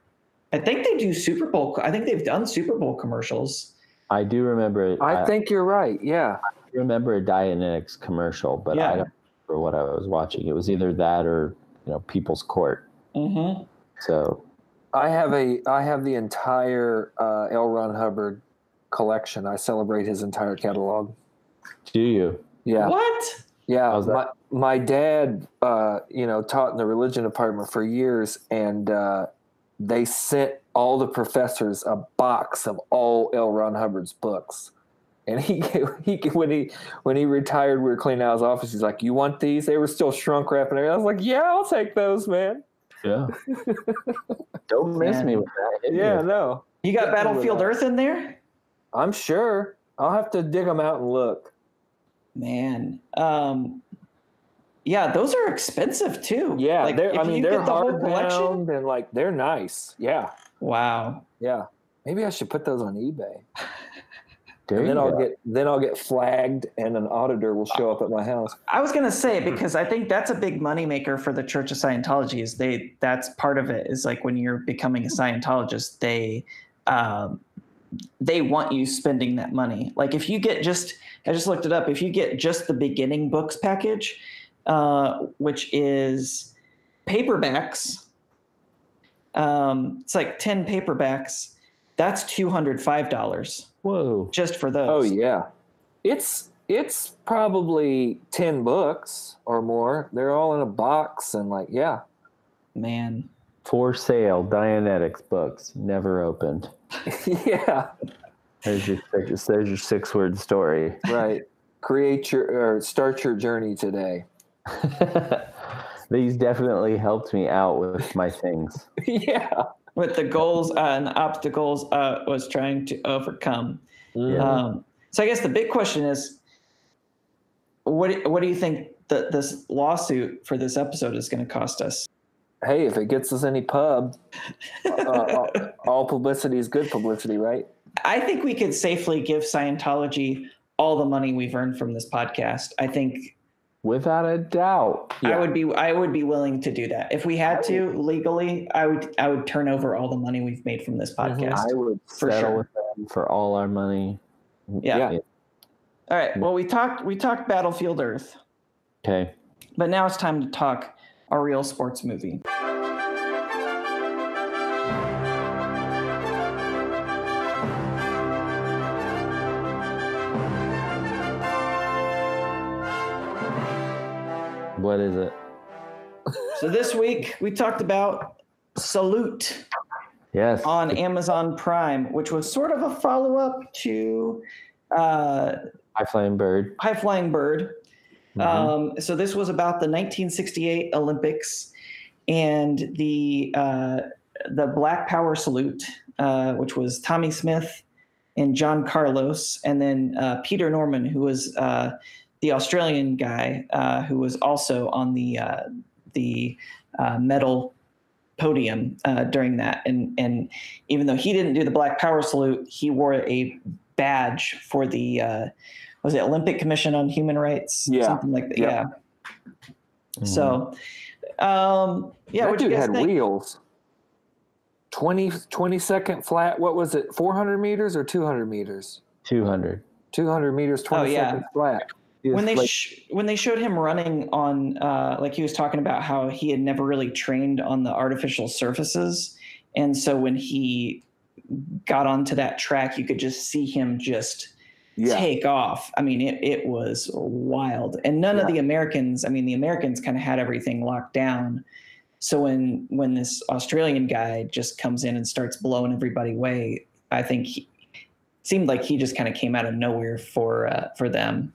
I think they do Super Bowl. I think they've done Super Bowl commercials. I do remember. It. I think you're right. Yeah. I remember a Dianetics commercial, but Yeah. I don't remember what I was watching. It was either that or you know People's Court. Mm-hmm. So I have a I have the entire uh, L. Ron Hubbard collection. I celebrate his entire catalog. do you? Yeah, What? yeah. How's My, my dad, uh, you know, taught in the religion department for years, and uh, they sent all the professors a box of all L. Ron Hubbard's books. And he, he when he when he retired, we were cleaning out his office. He's like, "You want these?" They were still shrunk wrapping. I was like, "Yeah, I'll take those, man." Yeah. don't miss me with that. Yeah, with- no, You got Yeah, Battlefield. Earth in there? I'm sure. I'll have to dig them out and look. Man. Um yeah, those are expensive too. Yeah, Like, they're, I if mean you they're get the whole collection. and like they're nice. Yeah, Wow. yeah. Maybe I should put those on eBay. And then I'll go. get then I'll get flagged and an auditor will show up at my house. I was gonna say Hmm. because I think that's a big moneymaker for the Church of Scientology. Is they that's part of it is like when you're becoming a Scientologist, they um, they want you spending that money. Like if you get just I just looked it up. If you get just the beginning books package, uh, which is paperbacks, um, it's like ten paperbacks. That's two hundred five dollars Whoa. just for those. Oh yeah, it's it's probably ten books or more. They're all in a box and like yeah, man. For sale, Dianetics books never opened. yeah, There's your there's your six word story. right. Create your or start your journey today. These definitely helped me out with my things. yeah. with the goals uh, and obstacles uh, was trying to overcome. Yeah. Um, so I guess the big question is, what what do you think that this lawsuit for this episode is going to cost us? Hey, if it gets us any pub, uh, all, all publicity is good publicity, right? I think we could safely give Scientology all the money we've earned from this podcast. I think Without a doubt. I would be I would be willing to do that if we had to legally. I would I would turn over all the money we've made from this mm-hmm. podcast. I would For settle sure. with them for all our money. Yeah. Yeah. All right. Well, we talked we talked Battlefield Earth. Okay. But now it's time to talk a real sports movie. What is it? So this week we talked about Salute Yes. on Amazon Prime, which was sort of a follow up to uh, High Flying Bird. High Flying Bird. Mhm. Um, so this was about the 1968 Olympics and the uh, the Black Power salute, uh, which was Tommie Smith and John Carlos, and then uh, Peter Norman, who was uh, the Australian guy uh, who was also on the uh, the uh, medal podium uh, during that. And and even though he didn't do the Black Power salute, he wore a badge for the uh, was it Olympic Commission on Human Rights? Yeah. something like that. Yep. Yeah. So, um, yeah, that what dude had think? wheels. 20, 20 second flat. What was it? 400 meters or 200 meters? 200. 200 meters, 20 Oh, yeah. seconds flat. When they Like, sh- when they showed him running on uh, like he was talking about how he had never really trained on the artificial surfaces. And so when he got onto that track you could just see him just Yeah. take off. I mean it, it was wild. And none of the americans i mean the americans kind of had everything locked down. So when when this australian guy just comes in and starts blowing everybody away i think he seemed like he just kind of came out of nowhere for uh, for them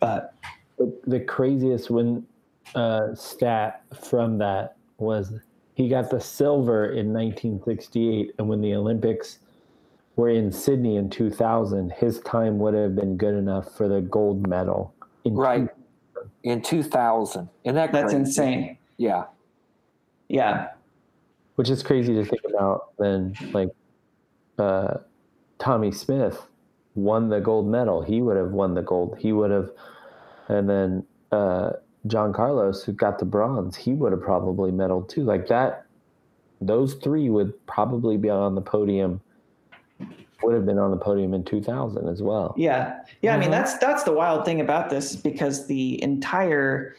but the, the craziest win uh, stat from that was he got the silver in 1968, and when the Olympics were in Sydney in 2000, his time would have been good enough for the gold medal. In Right. In 2000. Isn't that That's crazy? insane. Yeah. Yeah. which is crazy to think about then like uh, Tommie Smith won the gold medal, he would have won the gold. He would have, and then uh, John Carlos, who got the bronze, he would have probably medaled too. Like that, those three would probably be on the podium. Would have been on the podium in 2000 as well. Yeah, yeah. I mean, Mhm. that's that's the wild thing about this because the entire,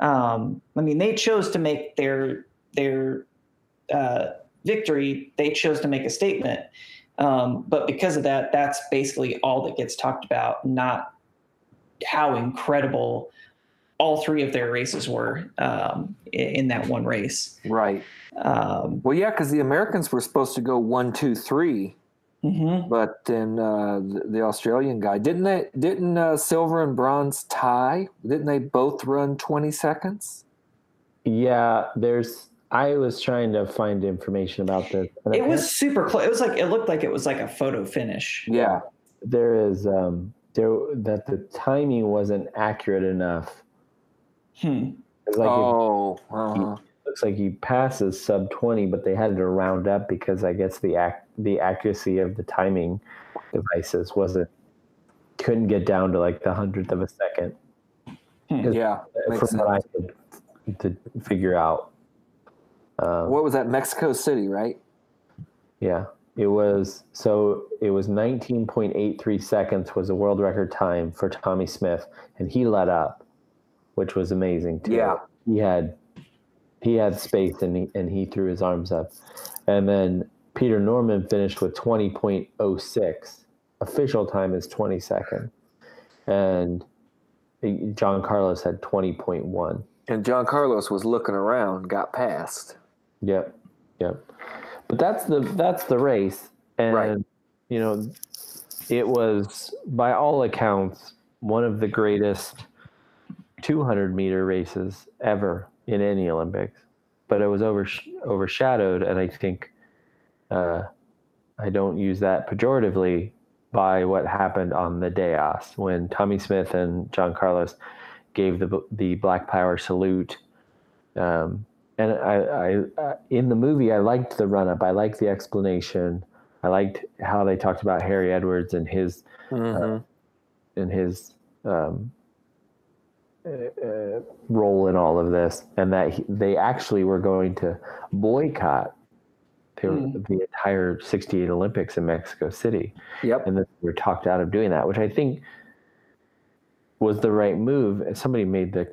um, I mean, they chose to make their their uh, victory. They chose to make a statement, um, but because of that, that's basically all that gets talked about, not how incredible all three of their races were um, in that one race. Right. Um, Well, yeah, because the Americans were supposed to go one, two, three, mhm. but then uh, the, the Australian guy didn't they? Didn't uh, silver and bronze tie? Didn't they both run twenty seconds? Yeah, there's. I was trying to find information about this. and It was super close. It was like it looked like it was like a photo finish. Yeah. there is um, there that the timing wasn't accurate enough. Hmm. It's like it oh. Uh-huh. looks like he passes sub 20, but they had to round up because I guess the ac- the accuracy of the timing devices wasn't couldn't get down to like the hundredth of a second Yeah. Makes from what I could to figure out. Um, What was that? Mexico City, right? Yeah, it was so it was 19.83 seconds was a world record time for Tommie Smith, and he let up, which was amazing too. Yeah. he had he had space and he and he threw his arms up, and then Peter Norman finished with 20.06. Official time is 20 seconds, and John Carlos had 20.1. And John Carlos was looking around, got past. Yep, yep. But that's the that's the race, and Right. you know, it was by all accounts one of the greatest 200 meter races ever in any Olympics. But it was over overshadowed, and I think uh, I don't use that pejoratively by what happened on the dais when Tommie Smith and John Carlos gave the the Black Power salute. Um, and I, I, uh, in the movie, I liked the run up. I liked the explanation. I liked how they talked about Harry Edwards and his Mhm. and his um, uh, uh, role in all of this, and that he, they actually were going to boycott the, Hmm. the entire '68 Olympics in Mexico City, Yep. and they were talked out of doing that, which I think was the right move. Somebody made the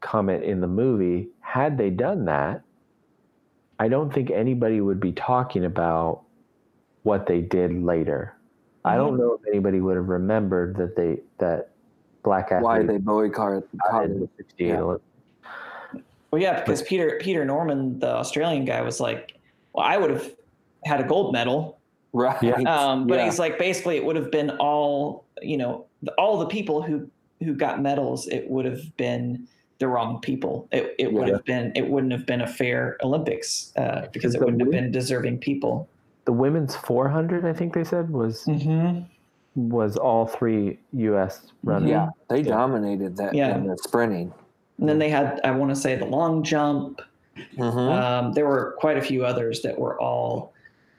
comment in the movie: had they done that, I don't think anybody would be talking about what they did later. I Mm-hmm. don't know if anybody would have remembered that they that black athletes Why they boycotted? in the 68 Yeah. Olympics. Well, yeah, because Peter Peter Norman, the Australian guy, was like, "Well, I would have had a gold medal," Right. Yeah. um, but Yeah. he's like, basically, it would have been all you know, all the people who who got medals. It would have been the wrong people. It it would Yeah. have been it wouldn't have been a fair Olympics uh, because it wouldn't have been deserving people. The women's 400, I think they said, was Mm-hmm. was all three U.S. runners. Yeah. They dominated that Yeah. in the sprinting. And then they had, I want to say, the long jump. Mhm. Um, there were quite a few others that were all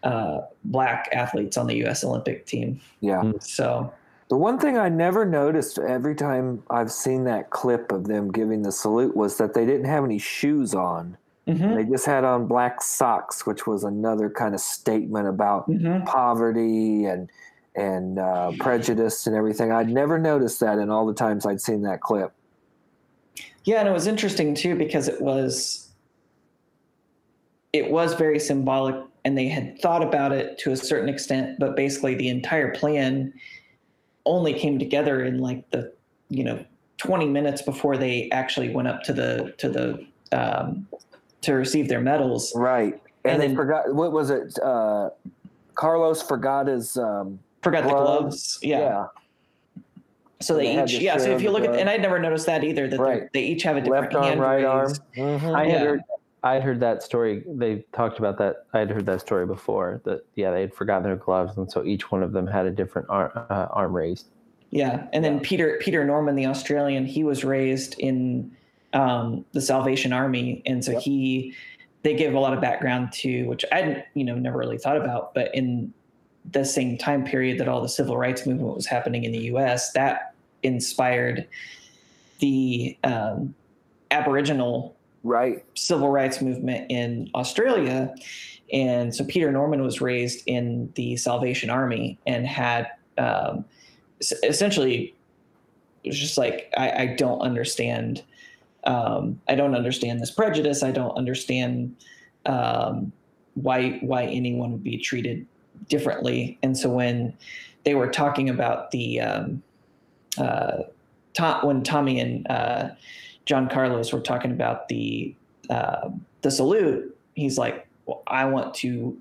uh, black athletes on the U.S. Olympic team. yeah. So The one thing I never noticed every time I've seen that clip of them giving the salute was that they didn't have any shoes on. mhm, They just had on black socks, which was another kind of statement about mhm. poverty and and uh, prejudice and everything. I'd never noticed that in all the times I'd seen that clip. Yeah, and it was interesting too because it was it was very symbolic and they had thought about it to a certain extent, but basically the entire plan only came together in like the, you know, 20 minutes before they actually went up to the to the um to receive their medals. Right. And, And they then- forgot what was it? Uh, Carlos forgot his um, Forgot the Gloves. gloves. Yeah. yeah. So They they, each yeah, so if you the look at and I'd never noticed that either that Right. they're they each have a different left arm, hand right arm. raised. Mhm. I had Yeah. heard I had heard that story. They talked about that. I had heard that story before. That yeah, they had forgotten their gloves, and so each one of them had a different arm, uh, arm raised. Yeah, and then Peter Peter Norman, the Australian, he was raised in um, the Salvation Army, and so Yep. he they give a lot of background to which I you know never really thought about, but in the same time period that all the civil rights movement was happening in the U.S. That inspired the um, Aboriginal Right. civil rights movement in Australia. And so Peter Norman was raised in the Salvation Army and had um, essentially it was just like I, I don't understand. Um, I don't understand this prejudice. I don't understand um, why why anyone would be treated differently. And so when they were talking about the um, uh, when Tommy and uh, John Carlos were talking about the uh, the salute, he's like, "Well, I want to,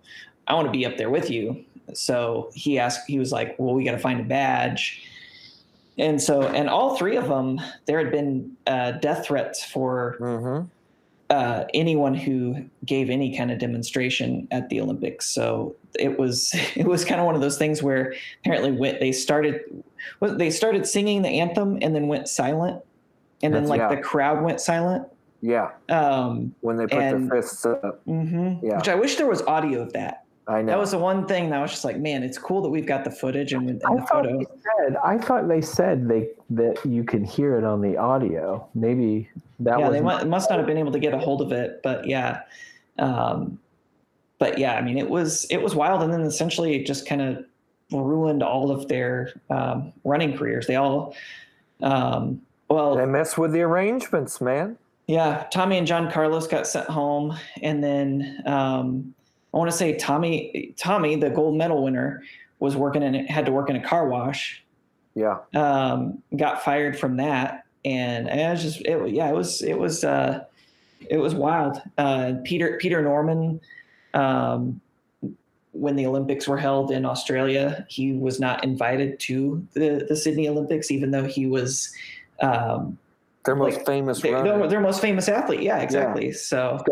I want to be up there with you." So he asked, he was like, "Well, we got to find a badge." And so, and all three of them, there had been uh, death threats for Mm-hmm. uh, anyone who gave any kind of demonstration at the Olympics. So it was it was kind of one of those things where apparently went, they started they started singing the anthem and then went silent, and then like yeah. the crowd went silent. Yeah. Um, When they put And- their fists up. Mm-hmm, Yeah. Which I wish there was audio of that. I know. That was the one thing that I was just like, man, it's cool that we've got the footage and, and I the thought photo. they said. I thought they said they that you can hear it on the audio. Maybe that yeah, they mu- must not have been able to get a hold of it, but yeah. Um, but yeah, I mean, it was it was wild, and then essentially it just kind of ruined all of their um, running careers. They all, um, well, they mess with the arrangements, man. yeah, Tommy and John Carlos got sent home, and then um, I want to say Tommy, Tommy, the gold medal winner, was working in had to work in a car wash. Yeah. Um, got fired from that, and it was just it, yeah, it was it was uh, it was wild. Uh, Peter Peter Norman, um, when the Olympics were held in Australia, he was not invited to the the Sydney Olympics, even though he was. Um, Their most Like, famous their, runner. their, their most famous athlete. Yeah, exactly. So,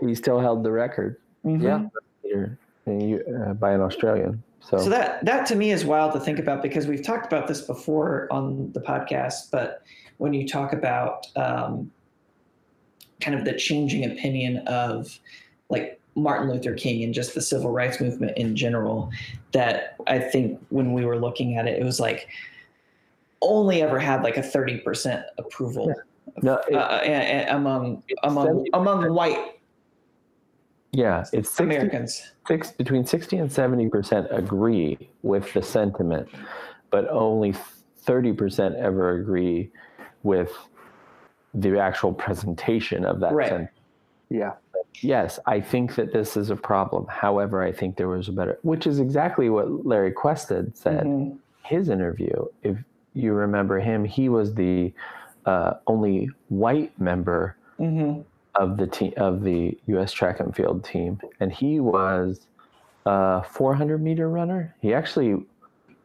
he still held the record mhm. Yeah. here in uh, by an Australian. So, So that that to me is wild to think about because we've talked about this before on the podcast. But when you talk about um, kind of the changing opinion of like Martin Luther King and just the civil rights movement in general, that I think when we were looking at it, it was like only ever had like a thirty percent approval no, it- uh, a- a- among among among white yeah, it's 60, Americans. six, between sixty and seventy percent agree with the sentiment, but only thirty percent ever agree with the actual presentation of that Right. sentiment. yeah. Yes, I think that this is a problem. However, I think there was a better, which is exactly what Larry Questad said. Mhm. His interview, if you remember him, he was the uh, only white member Mhm. of the team of the U.S. track and field team, and he was a 400 meter runner. He actually,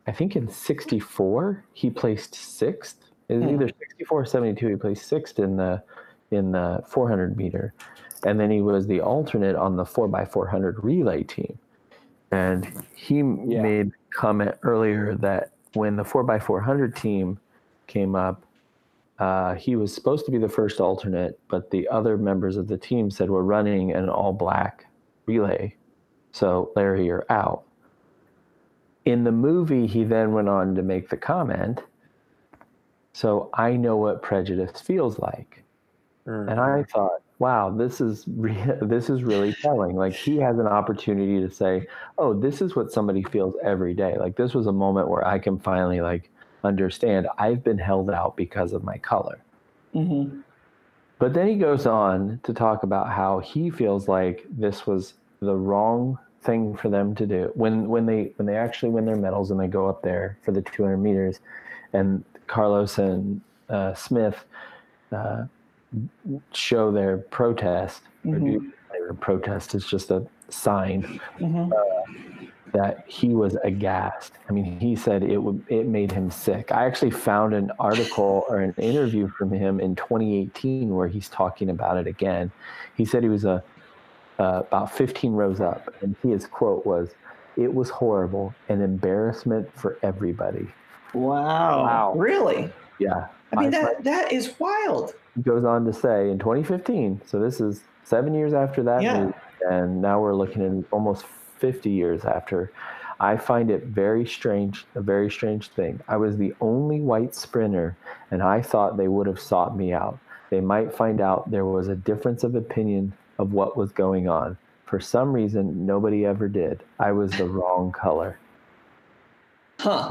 I think in 64, he placed sixth. It was Hmm. either 64 or 72. He placed sixth in the in the 400 meter, and then he was the alternate on the 4x400 relay team. And he Yeah. made comment earlier that when the 4x400 team came up, uh, he was supposed to be the first alternate, but the other members of the team said we're running an all black relay. So, Larry, you're out. In the movie, he then went on to make the comment So, I know what prejudice feels like. Mm. And I thought, wow, this is re- this is really telling. Like he has an opportunity to say, "Oh, this is what somebody feels every day." Like this was a moment where I can finally like understand I've been held out because of my color. Mhm. But then he goes on to talk about how he feels like this was the wrong thing for them to do when when they when they actually win their medals and they go up there for the 200 meters, and Carlos and uh, Smith uh, show their protest. Or Mhm. do their protest is just a sign Mhm. that he was aghast. I mean, he said it would it made him sick. I actually found an article or an interview from him in 2018 where he's talking about it again. He said he was a uh, about 15 rows up, and his quote was, "It was horrible, an embarrassment for everybody." Wow. Wow. Really? Yeah. I mean I that that is wild. He goes on to say in 2015, so this is seven years after that Yeah. movie, and now we're looking at almost 50 years after. I find it very strange, a very strange thing. I was the only white sprinter, and I thought they would have sought me out. They might find out there was a difference of opinion of what was going on. For some reason, nobody ever did. I was the wrong color. Huh.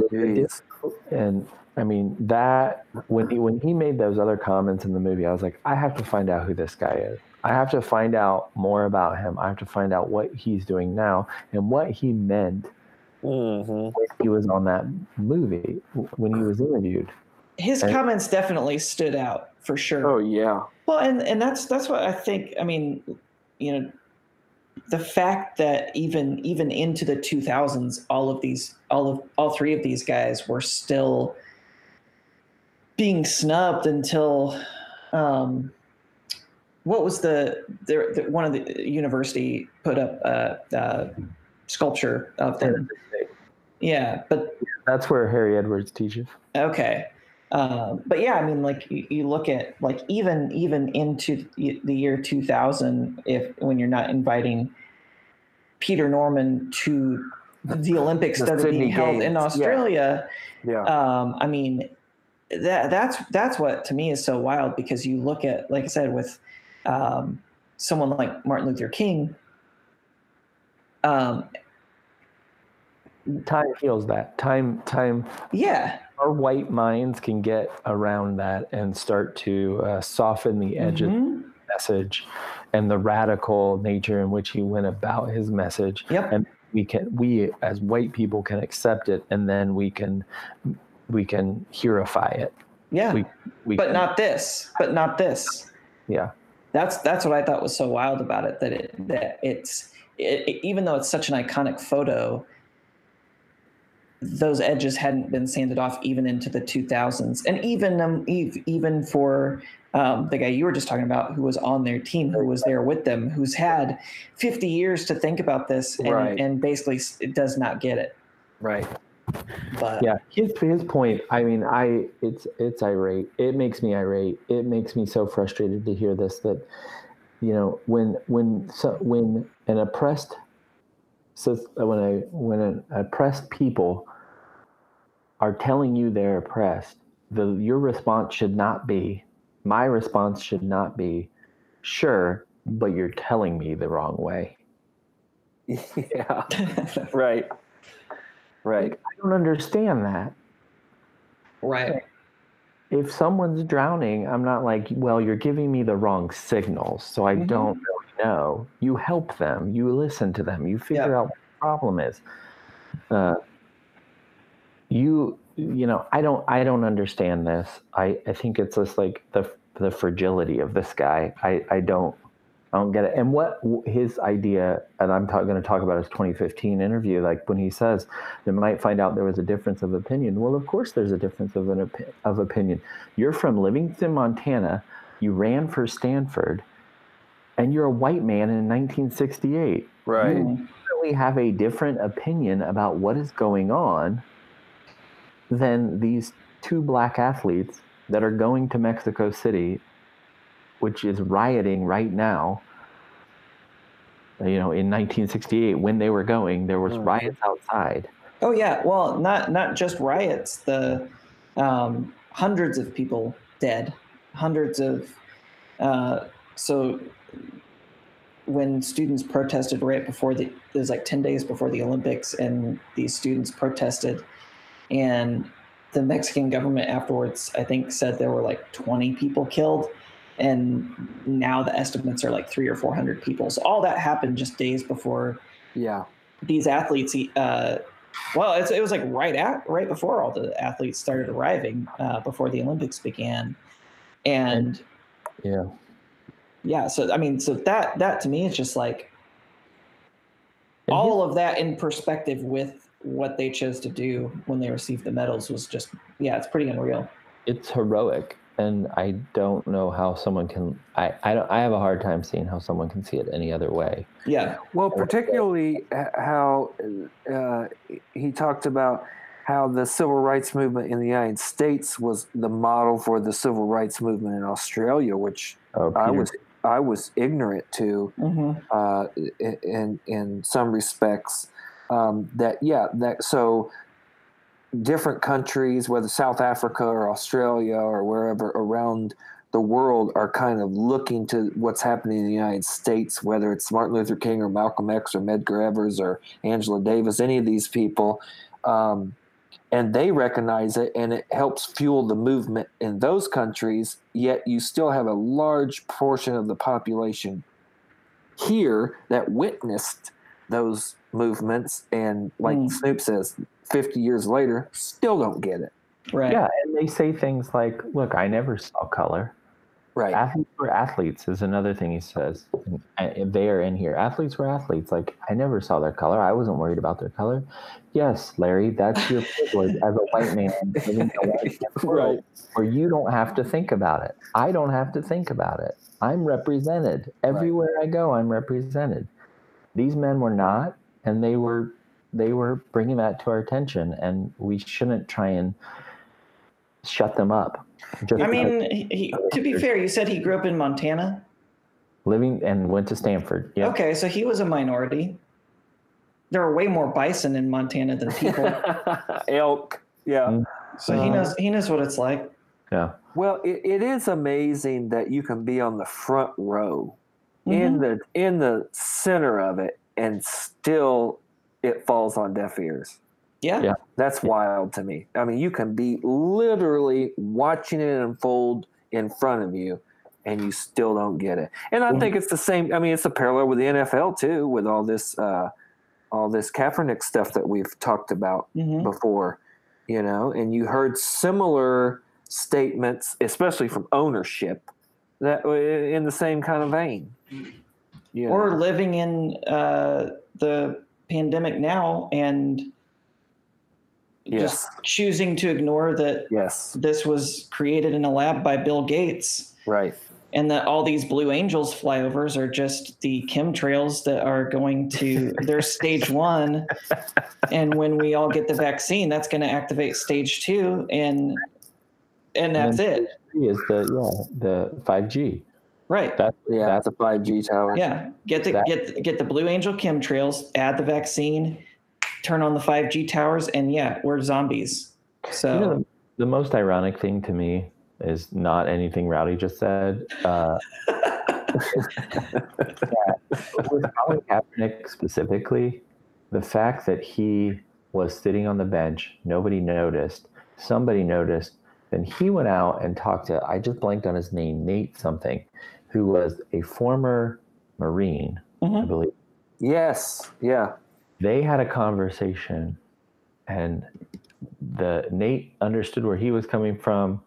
And I mean that when he when he made those other comments in the movie, I was like, I have to find out who this guy is. I have to find out more about him. I have to find out what he's doing now and what he meant Mhm. when he was on that movie when he was interviewed. His And- comments definitely stood out for sure. Oh yeah. Well, and and that's that's what I think. I mean, you know, the fact that even even into the 2000s, all of these, all of all three of these guys were still being snubbed until, um, what was the, the, the one of the university put up a, uh sculpture of them. Yeah, but That's where Harry Edwards teaches. Okay. Um, but yeah, I mean, like you, you look at like even even into the year 2000, if when you're not inviting Peter Norman to the Olympics The that are Sydney being held in Games, yeah. Australia, Yeah. um, I mean, that that's that's what to me is so wild because you look at like I said with um, someone like Martin Luther King. Um, Time heals that. Time time yeah, our white minds can get around that and start to uh, soften the edge of Mhm. the message and the radical nature in which he went about his message Yep. and we can we as white people can accept it and then we can we can heroify it yeah. we, we but can- not this. But not this. yeah that's that's what I thought was so wild about it that it that it's it, it- even though it's such an iconic photo, those edges hadn't been sanded off even into the 2000s, and even um, ev- even for um, the guy you were just talking about, who was on their team, who was there with them, who's had 50 years to think about this, and, Right. and basically does not get it. Right. But yeah his, his point i mean i it's it's irate it makes me irate it makes me so frustrated to hear this that you know when when so when an oppressed so when a when an oppressed people are telling you they're oppressed the your response should not be my response should not be sure but you're telling me the wrong way yeah. Right. Right. i don't understand that right, if someone's drowning, I'm not like, well, you're giving me the wrong signals, so I Mhm. don't really know. You help them, you listen to them, you figure Yeah. out what the problem is. Uh, you, you know, I don't, I don't understand this. I, I think it's just like the the fragility of this guy. I, I don't, I don't get it. And what his idea, and I'm going to talk about his 2015 interview, like when he says they might find out there was a difference of opinion. Well, of course, there's a difference of an opi- of opinion. You're from Livingston, Montana. You ran for Stanford, and you're a white man in 1968. Right. Mhm. We have a different opinion about what is going on than these two black athletes that are going to Mexico City, which is rioting right now. You know, in 1968, when they were going, there was Mhm. riots outside. Oh yeah, well, not not just riots. The um, hundreds of people dead, hundreds of. Uh, so when students protested right before the, it was like ten days before the Olympics, and these students protested, and the Mexican government afterwards, I think, said there were like twenty people killed, and now the estimates are like three or four hundred people. So all that happened just days before Yeah. these athletes uh, well it's, it was like right at right before all the athletes started arriving uh, before the olympics began and Yeah. yeah so i mean so that that to me is just like And all of that in perspective with what they chose to do when they received the medals was just yeah it's pretty unreal it's heroic and i don't know how someone can i i, don't, I have a hard time seeing how someone can see it any other way. Yeah. Well, particularly how uh, he talked about how the civil rights movement in the United States was the model for the civil rights movement in Australia, which oh, I was I was ignorant to hmm uh, in in some respects. um, that yeah that so different countries whether south africa or australia or wherever around the world are kind of looking to what's happening in the united states whether it's martin luther king or malcolm x or medgar evers or angela davis any of these people um, and they recognize it and it helps fuel the movement in those countries yet you still have a large portion of the population here that witnessed those movements and like Mm. snoop says 50 years later still don't get it Right. Yeah, and they say things like, "Look, I never saw color." right Athletes were athletes is another thing he says. And, and they are in here. Athletes were athletes. Like I never saw their color. I wasn't worried about their color. Yes, Larry, that's your privilege as a white man living in a white man's world, where you don't have to think about it. I don't have to think about it. I'm represented everywhere I go. I'm represented. These men were not, and they were they were bringing that to our attention, and we shouldn't try and shut them up. Just I mean, he, he, to be fair, you said he grew up in Montana. living and went to Stanford. Yeah. Okay, so he was a minority. There are way more bison in Montana than people, elk yeah Mm. so he knows he knows what it's like. Yeah. well it, it is amazing that you can be on the front row in Mhm. the in the center of it and still it falls on deaf ears Yeah. Yeah. That's wild to me. I mean, you can be literally watching it unfold in front of you and you still don't get it. And I think it's the same. I mean, it's a parallel with the NFL too, with all this, uh, all this Kaepernick stuff that we've talked about Mhm. before, you know, and you heard similar statements, especially from ownership that were in the same kind of vein. You Or know? living in uh, the pandemic now and yes, just choosing to ignore that yes, this was created in a lab by Bill Gates right. and that all these Blue Angels flyovers are just the chemtrails that are going to they're stage one. And when we all get the vaccine, that's going to activate stage two and and that's it. Is the yeah the five G. Right. That Yeah, That's- that's a 5G tower. Yeah. Get the That- get get the Blue Angel chemtrails, add the vaccine, turn on the 5G towers, and yeah, we're zombies. So You know, the, the most ironic thing to me is not anything Rowdy just said. Uh, with Colin Kaepernick specifically, the fact that he was sitting on the bench, nobody noticed, somebody noticed, then he went out and talked to, I just blanked on his name, Nate something, who was a former Marine, I Mhm. believe. Yes. Yeah. they had a conversation and the Nate understood where he was coming from.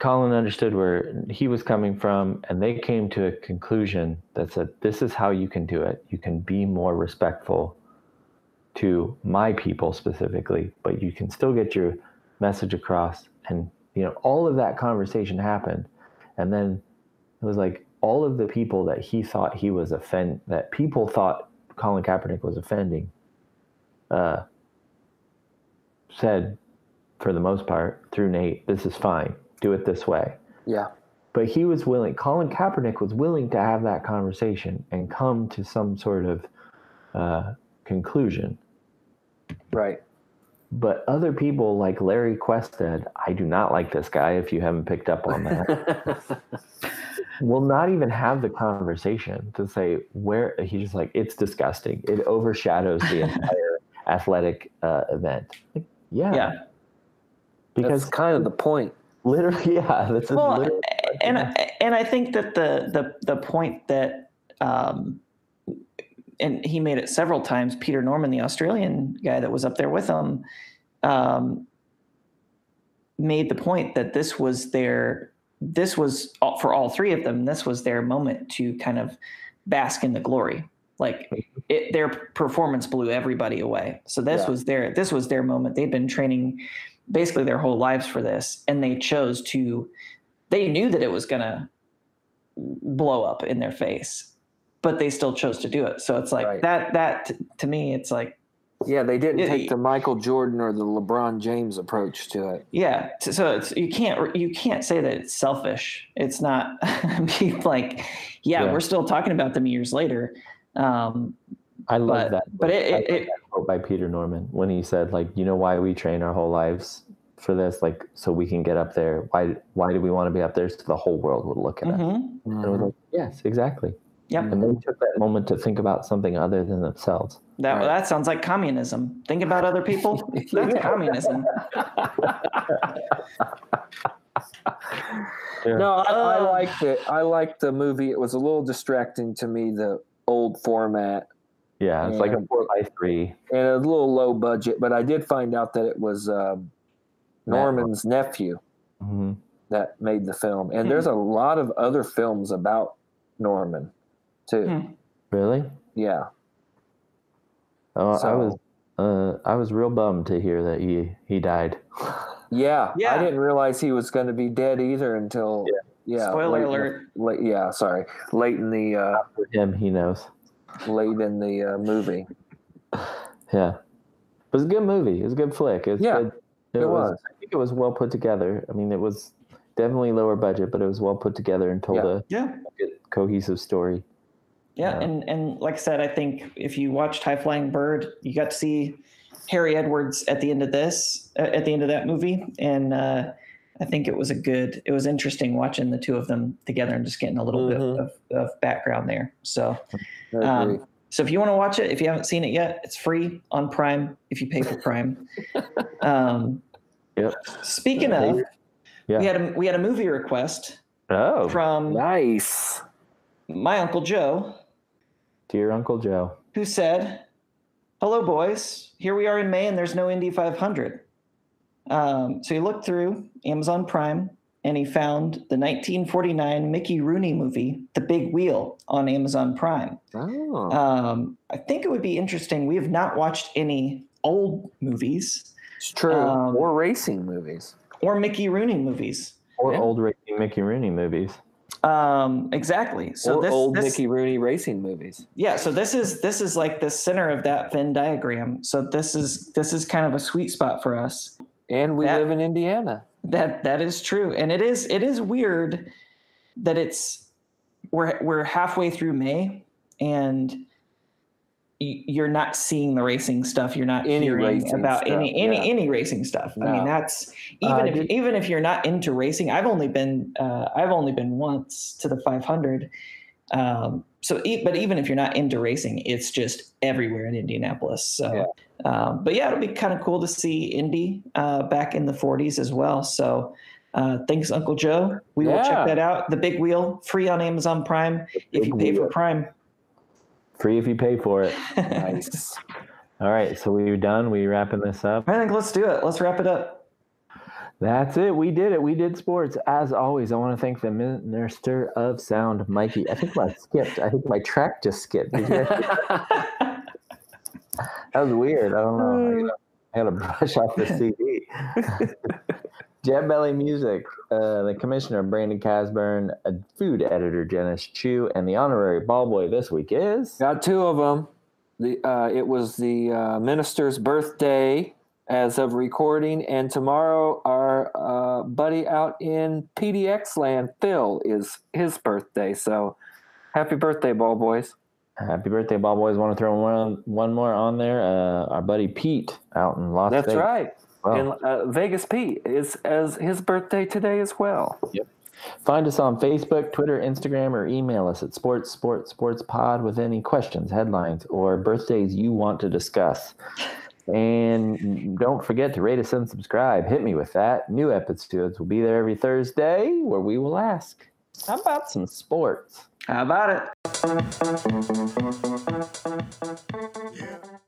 Colin understood where he was coming from, and they came to a conclusion that said, This is how you can do it. You can be more respectful to my people specifically, but you can still get your message across. And, you know, all of that conversation happened. And then it was like all of the people that he thought he was offend that people thought Colin Kaepernick was offending, uh, said for the most part through Nate, this is fine. Do it this way. Yeah. But he was willing, Colin Kaepernick was willing to have that conversation and come to some sort of uh, conclusion. Right. But other people like Larry Questad, I do not like this guy if you haven't picked up on that. will not even have the conversation to say where he's just like it's disgusting. It overshadows the entire athletic uh, event. Like, yeah, yeah. because That's kind of the point. literally, yeah, that's Well, literally, and I- and I think that the the the point that um, and he made it several times. Peter Norman, the Australian guy that was up there with him, um, made the point that this was their this was all, for all three of them. This was their moment to kind of bask in the glory. Like it, their performance blew everybody away. So this Yeah. was their this was their moment. They'd been training basically their whole lives for this, and they chose to. They knew that it was gonna blow up in their face, but they still chose to do it. So it's like Right. that. That t- to me, it's like Yeah, they didn't Yeah, take the Michael Jordan or the LeBron James approach to it. yeah. So it's you can't you can't say that it's selfish. It's not. like, yeah, Yeah. we're still talking about them years later. Um, I love But- that. but it- it- it- that quote by Peter Norman when he said, like, you know why we train our whole lives for this, like, so we can get up there. Why? Why do we want to be up there? So the whole world would look at us. Mhm. And I was like, yes, exactly. Yep. And they took that moment to think about something other than themselves. That Right. that sounds like communism. Think about other people. That's communism. No, I, I Uh. liked it. I liked the movie. It was a little distracting to me, the old format Yeah, it's like a four by three. and a little low budget. But I did find out that it was um, Matt Norman's nephew hmm that made the film. And Hmm. there's a lot of other films about Norman, too. Hmm. Really? Yeah. Oh, I was, uh, I was real bummed to hear that he he died. Yeah. Yeah. I didn't realize he was going to be dead either until. Yeah. Spoiler late in the- alert. late, yeah, sorry. Late in the uh, For him, he knows. late in the uh, movie. Yeah, it was a good movie. It was a good flick. It was Yeah, good. it was. I think it was well put together. I mean, it was definitely lower budget, but it was well put together and told Yeah. a Yeah. good, cohesive story. Yeah, Yeah. and and like I said, I think if you watched High Flying Bird, you got to see Harry Edwards at the end of this, uh, at the end of that movie, and uh, I think it was a good. It was interesting watching the two of them together and just getting a little Mhm. bit of, of background there. So, um, so if you want to watch it, if you haven't seen it yet, it's free on Prime if you pay for Prime. um, Yep. Speaking of, Yeah. we had a we had a movie request Oh, from nice. my uncle Joe. Dear Uncle Joe. who said, Hello, boys. Here we are in May, and there's no Indy 500. Um, so he looked through Amazon Prime and he found the 1949 Mickey Rooney movie, The Big Wheel, on Amazon Prime. Oh. Um, I think it would be interesting. We have not watched any old movies it's true. um, or racing movies. or Mickey Rooney movies. Or Yeah. old racing Mickey Rooney movies. Um, exactly. So or this, old this, Mickey Rooney racing movies. yeah so this is this is like the center of that venn diagram so this is this is kind of a sweet spot for us And we That- live in Indiana. that that is true and it is it is weird that it's we're we're halfway through may and you're not seeing the racing stuff you're not Any hearing about any stuff, any yeah. any racing stuff. I mean that's even Uh, if did- even if you're not into racing i've only been uh, i've only been once to the 500 um, so e- but even if you're not into racing it's just everywhere in indianapolis so Yeah. um, but yeah it'll be kind of cool to see indy uh, back in the 40s as well so uh, thanks uncle joe. We will check that out. The big wheel free on amazon prime if you pay for prime Free if you pay for it. Nice. All right, so we're done. We wrapping this up. i think let's do it let's wrap it up That's it. We did it. We did sports. As always, I want to thank the minister of sound, Mikey. I think I skipped. I think my track just skipped. Did you guys- that was weird. I don't know. I gotta, I gotta brush off the CD. Jet Belly Music, uh, the commissioner Brandon Casburn, a food editor Janice Chu, and the honorary ball boy this week is Got two of them. The uh, it was the uh, minister's birthday as of recording, and tomorrow our uh, buddy out in PDX land, Phil, is his birthday. So happy birthday, ball boys! Happy birthday, ball boys. Want to throw one one more on there? Uh, our buddy Pete out in Las That's Vegas. right. Wow. And uh, Vegas Pete is as his birthday today as well. Yep. Find us on Facebook, Twitter, Instagram, or email us at sports sports sports pod with any questions, headlines, or birthdays you want to discuss. And don't forget to rate us and subscribe. Hit me with that. New episodes will be there every Thursday where we will ask, how about some sports? how about it Yeah.